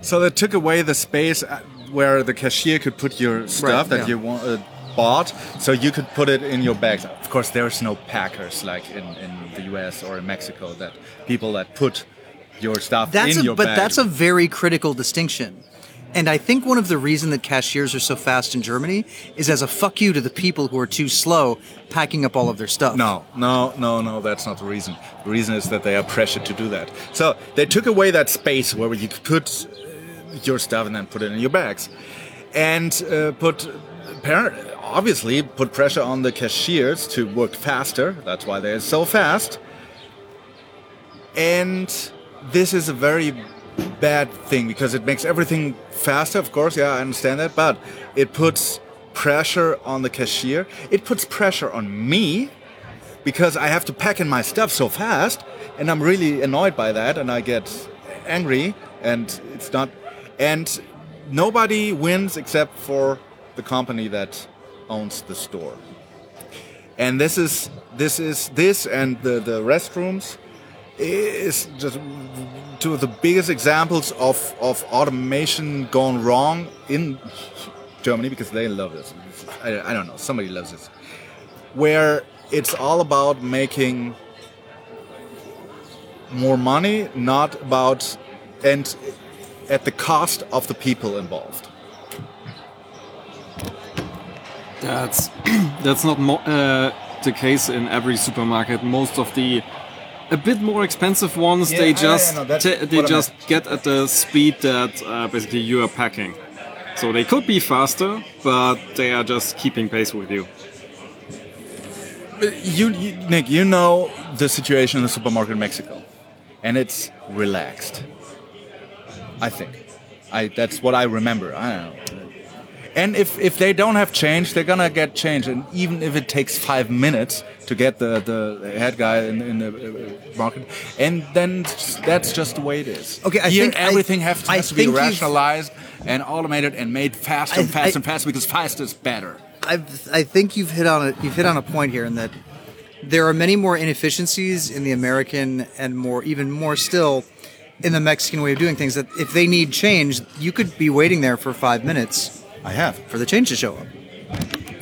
So they took away the space uh, where the cashier could put your stuff that yeah. you want, uh, bought, so you could put it in your bags. Of course, there's no packers like in, in the U.S. or in Mexico that people that put your stuff That's in a, your but bag. that's a very critical distinction. And I think one of the reason that cashiers are so fast in Germany is as a fuck you to the people who are too slow packing up all of their stuff. No, no, no, no, that's not the reason. The reason is that they are pressured to do that. So they took away that space where you could put uh, your stuff and then put it in your bags. And uh, put, obviously, put pressure on the cashiers to work faster. That's why they're so fast. And this is a very bad thing because it makes everything faster, of course, yeah, I understand that, but it puts pressure on the cashier. It puts pressure on me because I have to pack in my stuff so fast, and I'm really annoyed by that, and I get angry, and it's not. And nobody wins except for the company that owns the store. And this is this is this and the the restrooms is just two of the biggest examples of, of automation gone wrong in Germany because they love this. I, I don't know, somebody loves this. Where it's all about making more money, not about and at the cost of the people involved. That's that's not uh, the case in every supermarket. Most of the a bit more expensive ones, Yeah, they just yeah, no, that's ta- they what I just get at the speed that uh, basically you are packing. So they could be faster, but they are just keeping pace with you. You, you, Nick, you know the situation in the supermarket in Mexico, and it's relaxed. I think, I that's what I remember. I don't know. And if, if they don't have change, they're gonna get change, and even if it takes five minutes to get the, the head guy in, in the uh, market, and then that's just the way it is. Okay, I Here think I- everything have to, I has to be rationalized and automated and made faster and I- faster and faster because faster is better. I've, I think you've hit on a you've hit on a point here in that there are many more inefficiencies in the American and more even more still in the Mexican way of doing things. That if they need change, you could be waiting there for five minutes I have. for the change to show up.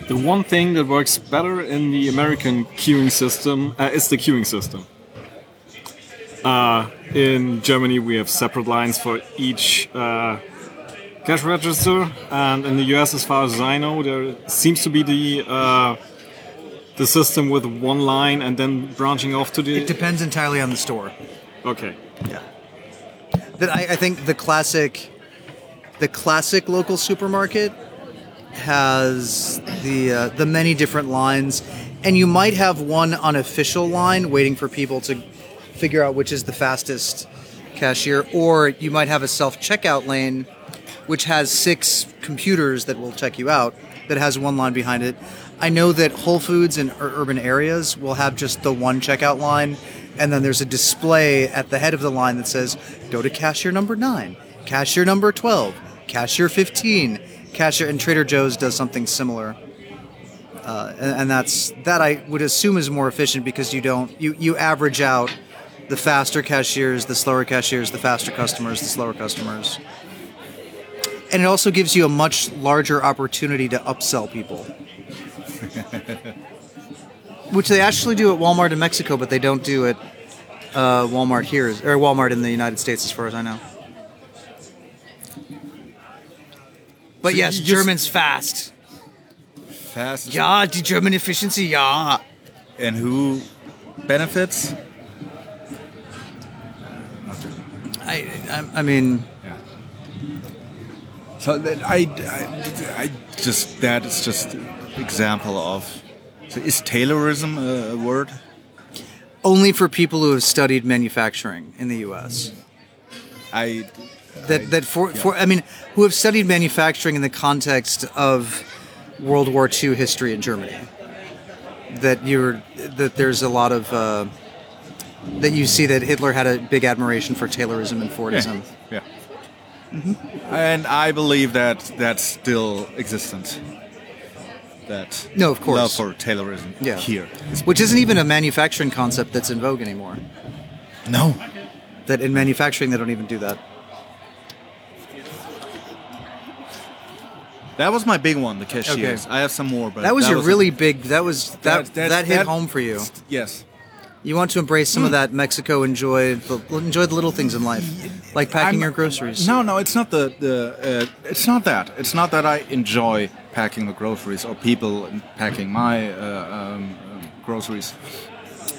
The one thing that works better in the American queuing system uh, is the queuing system. Uh, in Germany, we have separate lines for each uh, cash register, and in the US, as far as I know, there seems to be the uh, the system with one line and then branching off to the. It depends entirely on the store. Okay. Yeah. That I, I think the classic, the classic local supermarket has the uh, the many different lines, and you might have one unofficial line waiting for people to figure out which is the fastest cashier, or you might have a self checkout lane, which has six computers that will check you out. That has one line behind it. I know that Whole Foods in urban areas will have just the one checkout line, and then there's a display at the head of the line that says, "Go to cashier number nine, cashier number twelve, cashier fifteen, cashier." And Trader Joe's does something similar, uh, and, and that's that I would assume is more efficient because you don't you you average out the faster cashiers, the slower cashiers, the faster customers, the slower customers. And it also gives you a much larger opportunity to upsell people. Which they actually do at Walmart in Mexico, but they don't do at uh, Walmart here, or Walmart in the United States, as far as I know. But So yes, German's fast. Fast. Ja, die German efficiency, ja. And who benefits? I, I, I mean, So that I, I, I just that is just example of. So is Taylorism a, a word? only for people who have studied manufacturing in the U.S. I That that for for I mean, who have studied manufacturing in the context of World War II history in Germany. That you're that there's a lot of uh, that you see that Hitler had a big admiration for Taylorism and Fordism. yeah. And I believe that that's still existent. That No, of course. love for Taylorism Yeah. here. Which isn't even a manufacturing concept that's in vogue anymore. No, That in manufacturing they don't even do that. That was my big one. The cashiers. Okay. I have some more, but That was your a- really big. That was that that, that- hit that- home for you. Yes. You want to embrace some of that Mexico. Enjoy the enjoy the little things in life, like packing I'm- your groceries. No, no, it's not the the. Uh, it's not that. It's not that I enjoy packing the groceries or people packing my uh, um, groceries,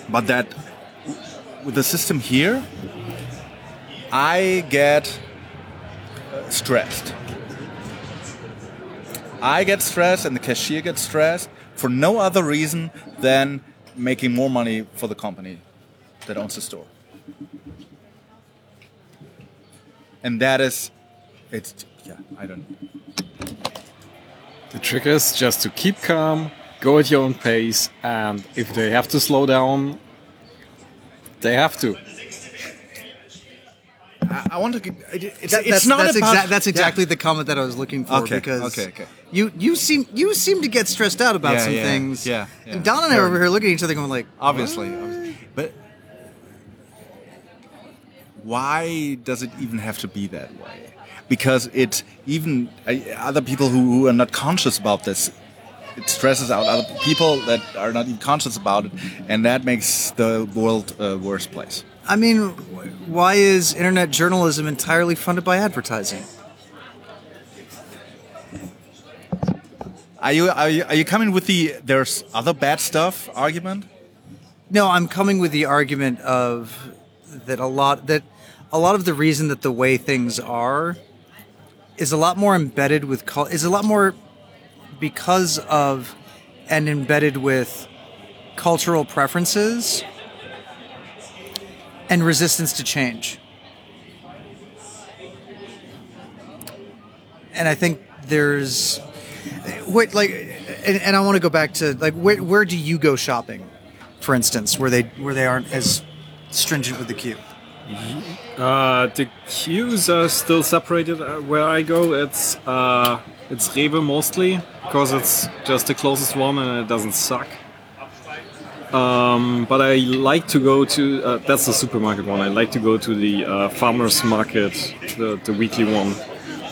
but that with the system here, I get uh, stressed. I get stressed, and the cashier gets stressed for no other reason than making more money for the company that owns the store. and that is it's yeah i don't The trick is just to keep calm, go at your own pace, and if they have to slow down, they have to. I, I want to it's, That- it's not that's, about exa- that's exactly yeah. the comment that I was looking for Okay, because okay, okay. you you seem you seem to get stressed out about Yeah, some yeah, things. yeah, yeah. And Don and I are over here looking at each other going like, obviously, obviously. but why does it even have to be that way? Because it even uh, other people who, who are not conscious about this, it stresses out other people that are not even conscious about it, and that makes the world a worse place. I mean, why is internet journalism entirely funded by advertising? Are you are you, are you coming with the there's other bad stuff argument? No, I'm coming with the argument of that a lot that a lot of the reason that the way things are is a lot more embedded with is a lot more because of and embedded with cultural preferences and resistance to change. And I think there's what like and, and I want to go back to like where where do you go shopping? For instance, where they where they aren't as stringent with the queue. Uh, the queues are still separated. Uh, where I go, it's uh, it's Rewe mostly because it's just the closest one and it doesn't suck. Um, but I like to go to uh, that's the supermarket one. I like to go to the uh, farmers market, the, the weekly one.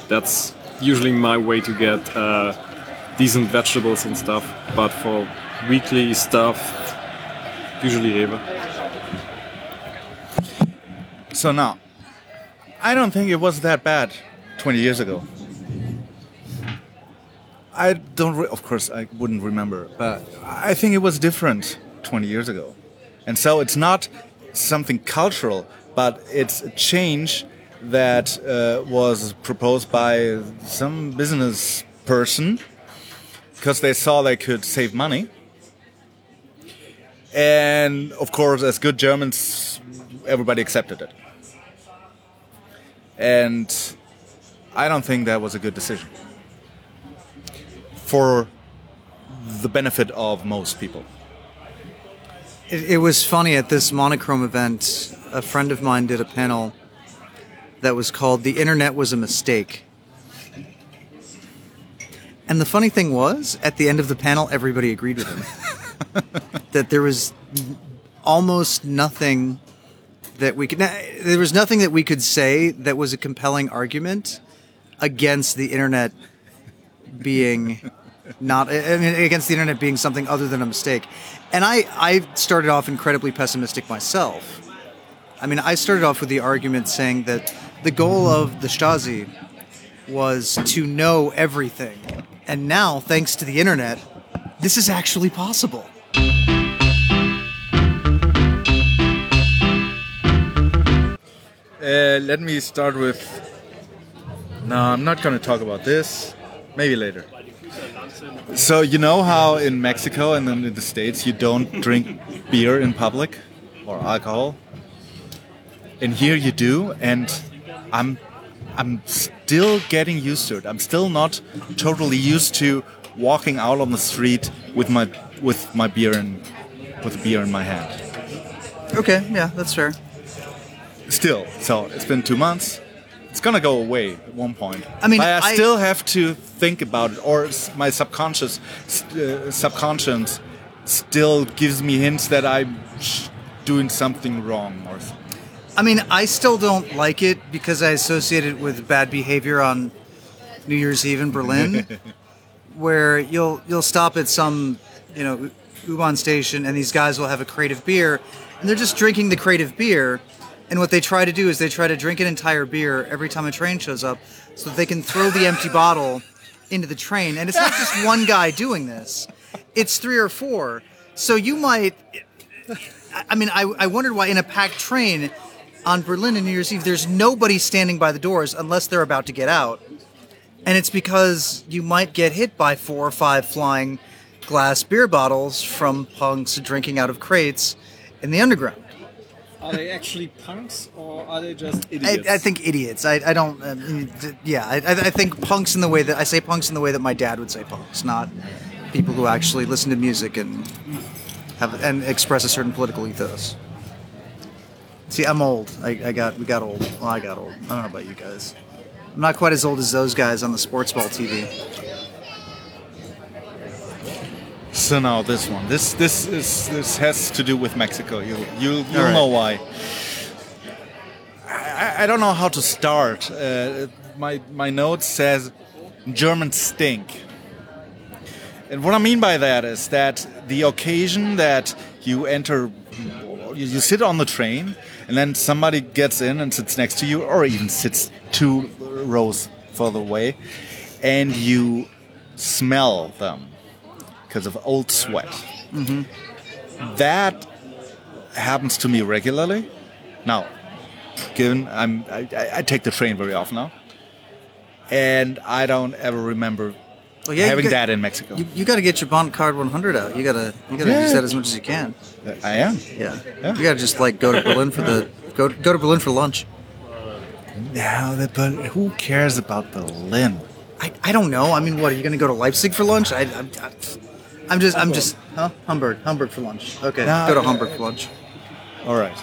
That's usually my way to get uh, decent vegetables and stuff. But for weekly stuff, usually Rewe. So now, I don't think it was that bad 20 years ago. I don't, of course, I wouldn't remember, but I think it was different 20 years ago. And so it's not something cultural, but it's a change that uh, was proposed by some business person because they saw they could save money. And of course, as good Germans, everybody accepted it. And I don't think that was a good decision for the benefit of most people. It, it was funny at this monochrome event. A friend of mine did a panel that was called "The Internet Was a Mistake." And the funny thing was, at the end of the panel, everybody agreed with him. that there was almost nothing that we could. There was nothing that we could say that was a compelling argument against the internet being not I mean, against the internet being something other than a mistake. And I I started off incredibly pessimistic myself. I mean, I started off with the argument saying that the goal of the Stasi was to know everything. And now, thanks to the internet, this is actually possible. Uh, let me start with. No, I'm not going to talk about this. Maybe later. So you know how in Mexico and then in the states you don't drink beer in public or alcohol. And here you do, and I'm I'm still getting used to it. I'm still not totally used to walking out on the street with my with my beer in with beer in my hand. Okay, yeah, that's fair. Still, so it's been two months. It's gonna go away at one point. I mean, I, I- still have to think about it, or my subconscious uh, subconscious still gives me hints that I'm doing something wrong or. I mean, I still don't like it because I associate it with bad behavior on New Year's Eve in Berlin, where you'll you'll stop at some you know U-Bahn station and these guys will have a crate of beer, and they're just drinking the crate of beer, and what they try to do is they try to drink an entire beer every time a train shows up, so that they can throw the empty bottle into the train, and it's not just one guy doing this; it's three or four. So you might I mean, I, I wondered why in a packed train on Berlin and New Year's Eve, there's nobody standing by the doors unless they're about to get out. And it's because you might get hit by four or five flying glass beer bottles from punks drinking out of crates in the underground. Are they actually punks or are they just idiots? I think idiots. I, I don't. I yeah, I, I I think punks in the way that I say punks in the way that my dad would say punks, not people who actually listen to music and have and express a certain political ethos. See, I'm old. I, I got we got old. Well, I got old. I don't know about you guys. I'm not quite as old as those guys on the sports ball TV. So now this one. This this is this has to do with Mexico. You you you'll right. know why. I I, don't know how to start. Uh, my my note says German stink. And what I mean by that is that the occasion that you enter, you, you sit on the train, and then somebody gets in and sits next to you, or even sits two rows further away, and you smell them because of old sweat. That happens to me regularly. Now, given I'm, I, I- I take the train very often now, and I don't ever remember Well, yeah, having got- that in Mexico. You, you got to get your Bahncard 100 out. You gotta you gotta Yeah. use that as much as you can. I am. Yeah. Yeah. You gotta just like go to Berlin for the go go to Berlin for lunch. Now, the- but who cares about Berlin? I, I don't know. I mean, what are you gonna go to Leipzig for lunch? I, I'm, I'm just I'm just huh Hamburg Hamburg for lunch. Okay, No, go to uh, Hamburg for lunch. All right,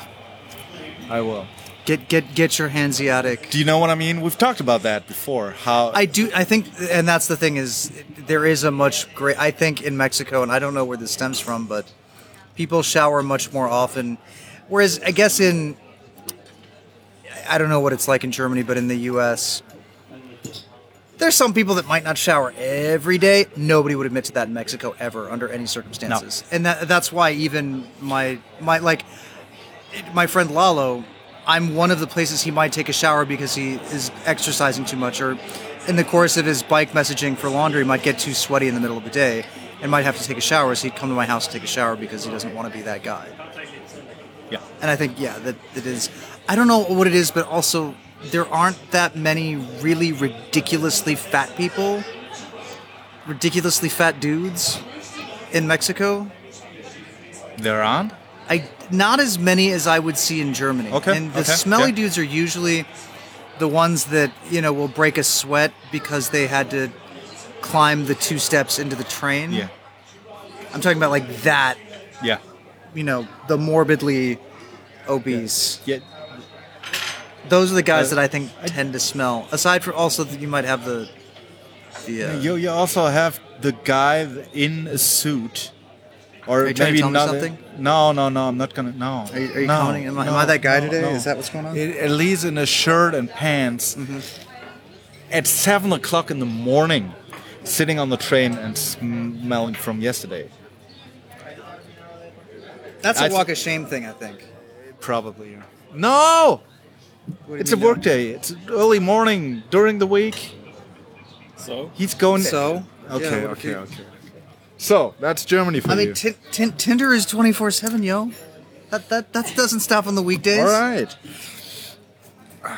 I will. Get get get your Hanseatic. Do you know what I mean? We've talked about that before. How I do. I think, and that's the thing is, there is a much great. I think in Mexico, and I don't know where this stems from, but people shower much more often. Whereas I guess in, I don't know what it's like in Germany, but in the U.S., there's some people that might not shower every day. Nobody would admit to that in Mexico ever, under any circumstances. And that that's why even my my like my friend Lalo, I'm one of the places he might take a shower because he is exercising too much, or in the course of his bike messaging for laundry, might get too sweaty in the middle of the day and might have to take a shower. So he'd come to my house to take a shower because he doesn't want to be that guy. Yeah. And I think yeah, that that is. I don't know what it is, but also there aren't that many really ridiculously fat people, ridiculously fat dudes in Mexico. they're on? I not as many as I would see in Germany. Okay, And the okay, smelly yeah. dudes are usually the ones that you know will break a sweat because they had to climb the two steps into the train. Yeah. I'm talking about like that. Yeah. You know, the morbidly obese. Yeah. Those are the guys Uh, that I think tend to smell. Aside from also that you might have the the. Uh, You, you also have the guy in a suit. Or Are you trying to maybe tell me not. something? No, no, no. I'm not gonna. No. are you, are you no, commenting? Am, I, am I that guy no, today? no. Is that what's going on? It, at least in a shirt and pants. Mm-hmm. At seven o'clock in the morning, sitting on the train and smelling from yesterday. That's a I'd- walk of shame thing, I think. Probably. No. What do you It's a mean, no? work day. It's early morning during the week. So, He's going. So Okay, yeah, what okay, okay. So that's Germany for me. I you. mean, tin tin Tinder is twenty four seven, yo. That that that doesn't stop on the weekdays. All right.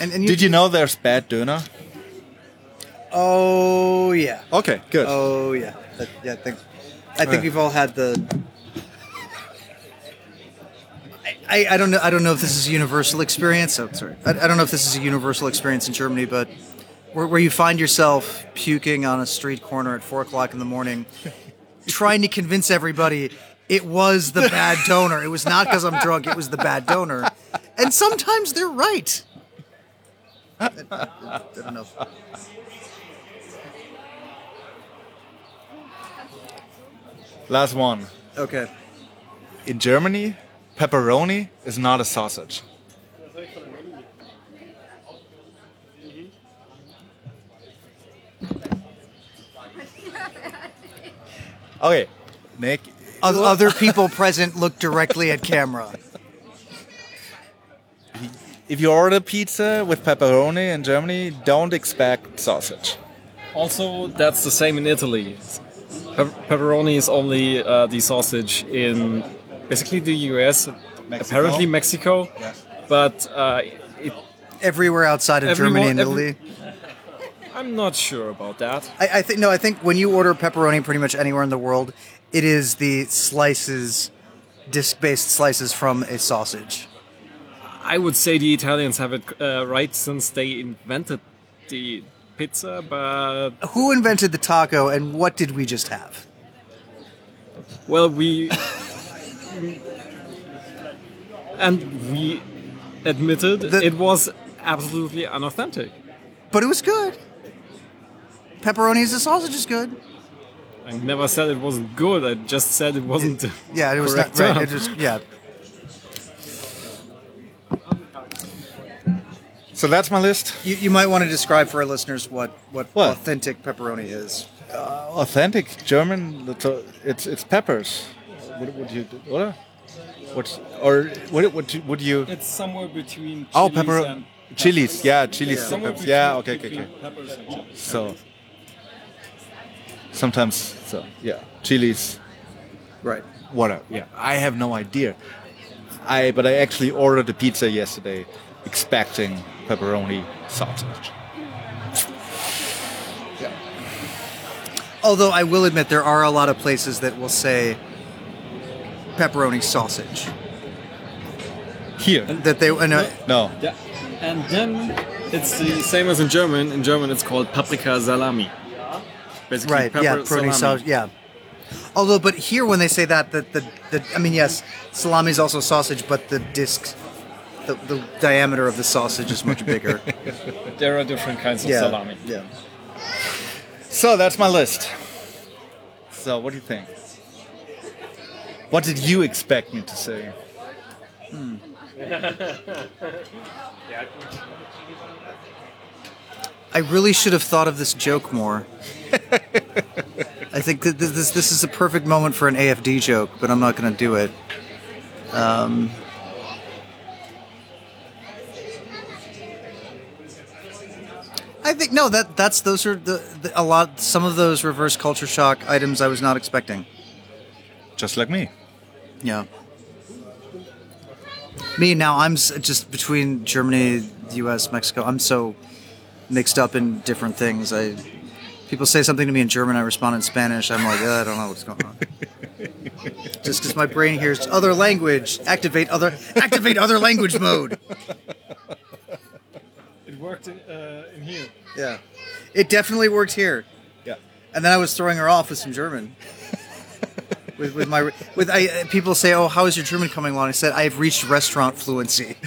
And, and Did you know there's bad döner? Oh yeah. Okay, good. Oh yeah. That, yeah. I think I think Right. we've all had the. I, I, don't know. I don't know if this is a universal experience. Oh, sorry. I, I don't know if this is a universal experience in Germany, but where, where you find yourself puking on a street corner at four o'clock in the morning, trying to convince everybody it was the bad döner. It was not because I'm drunk. It was the bad döner, and sometimes they're right. I- I don't know. Last one. Okay. In Germany, pepperoni is not a sausage. Okay, Nick. Oth- Other people present look directly at camera. If you order pizza with pepperoni in Germany, don't expect sausage. Also, that's the same in Italy. Pep- pepperoni is only uh, the sausage in basically the US, apparently Mexico, Yeah. but uh, it, Everywhere outside of Everyone- Germany and every- Italy. I'm not sure about that. I, I think no. I think when you order pepperoni, pretty much anywhere in the world, it is the slices, disc-based slices from a sausage. I would say the Italians have it uh, right since they invented the pizza, but Who invented the taco, and what did we just have? well, we and we admitted The- it was absolutely unauthentic. But it was good. Pepperoni as a sausage is good. I never said it wasn't good. I just said it wasn't. Yeah, it was not Correct right. It term. just yeah. So that's my list. You, you might want to describe for our listeners what what, What? authentic pepperoni is. Uh, authentic German. It's it's peppers. What would you? What? What? Or what would you? Would you? It's somewhere between Oh, pepper. Chilies. Yeah, chilies. Somewhere peppers. Yeah. Okay. between- Okay. Okay. peppers and chilies. So sometimes. So yeah, chilies. Right. Whatever. Uh, yeah. I have no idea. I but I actually ordered a pizza yesterday, expecting pepperoni sausage. Yeah. Although I will admit there are a lot of places that will say pepperoni sausage. Here. That they and, uh, No. Yeah, and then it's the same as in German. In German, it's called paprika salami. Basically, right. pepper Yeah. Pepperoni sausage. Yeah. Although, but here when they say that, the, the, the I mean, yes, salami is also sausage, but the disc, the, the diameter of the sausage is much bigger. There are different kinds of yeah. salami. Yeah. So that's my list. So what do you think? What did you expect me to say? I really should have thought of this joke more. I think that this, this this is a perfect moment for an AFD joke, but I'm not going to do it. Um, I think no that that's those are the, the a lot some of those reverse culture shock items I was not expecting. Just like me. Yeah. Me now, I'm just between Germany, the U.S., Mexico. I'm so mixed up in different things. I people say something to me in German, I respond in Spanish. I'm like, "Uh, I don't know what's going on. just because my brain hears other language, activate other, activate other language mode. It worked in, uh, in here. Yeah, it definitely worked here. Yeah. And then I was throwing her off with some German. With, with my with I uh, people say, "Oh, how is your German coming along?" I said, "I've reached restaurant fluency."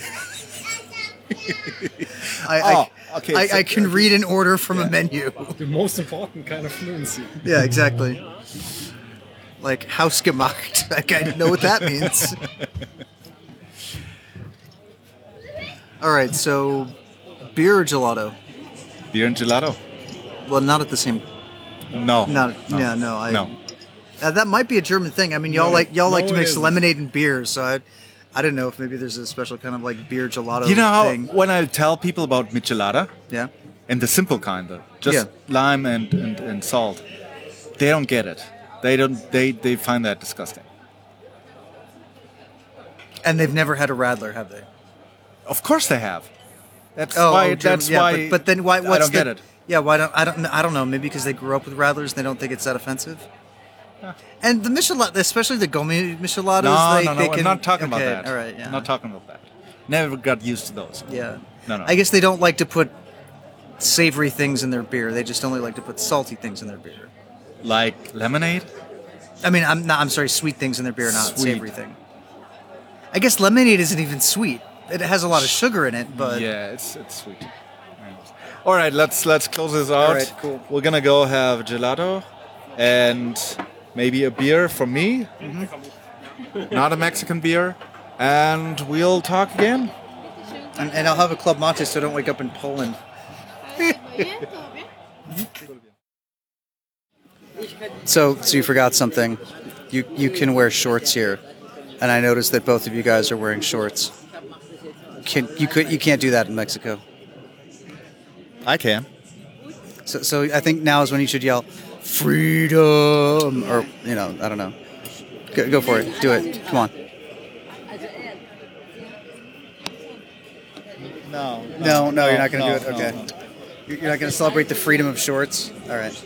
I, Oh, I, okay, I, so- I can read an order from a menu. The most important kind of fluency. Yeah, exactly. Like hausgemacht. Like I know what that means. All right, so beer or gelato? Beer and gelato? Well, not at the same. No. Not yeah, no. I, no. Uh, that might be a German thing. I mean, y'all like y'all like to mix lemonade and beer, so I, I don't know if maybe there's a special kind of like beer gelato You know how thing. when I tell people about michelada Yeah. and the simple kind, of just Yeah. lime and, and, and salt, they don't get it. They don't. They they find that disgusting. And they've never had a Radler, have they? Of course they have. That's Oh, why. oh, German- that's yeah, why. But, but then why? I don't get it. Yeah, why don't I don't I don't know. Maybe because they grew up with Radlers, and they don't think it's that offensive. And the Michelada, especially the Gomi Micheladas, No, they, no, no. I'm not talking okay, about that. All right, yeah. I'm not talking about that. Never got used to those. yeah. No, no. I guess they don't like to put savory things in their beer. They just only like to put salty things in their beer. Like lemonade. I mean, I'm not. I'm sorry, sweet things in their beer, not Sweet. savory thing. I guess lemonade isn't even sweet. It has a lot of sugar in it, but yeah, it's it's sweet. All right, let's let's close this out. right, cool. We're gonna go have gelato and maybe a beer for me, Mm-hmm. not a Mexican beer, and we'll talk again. and, and I'll have a club mate so I don't wake up in Poland. Muy bien, todo bien. So, so you forgot something. You you can wear shorts here, and I noticed that both of you guys are wearing shorts. Can you could you can't do that in Mexico. I can. So, so I think now is when you should yell freedom, or you know, I don't know. Go, go for it. Do it. Come on. No. No, no, you're not going to do it. Okay. You're not going to celebrate the freedom of shorts. All right.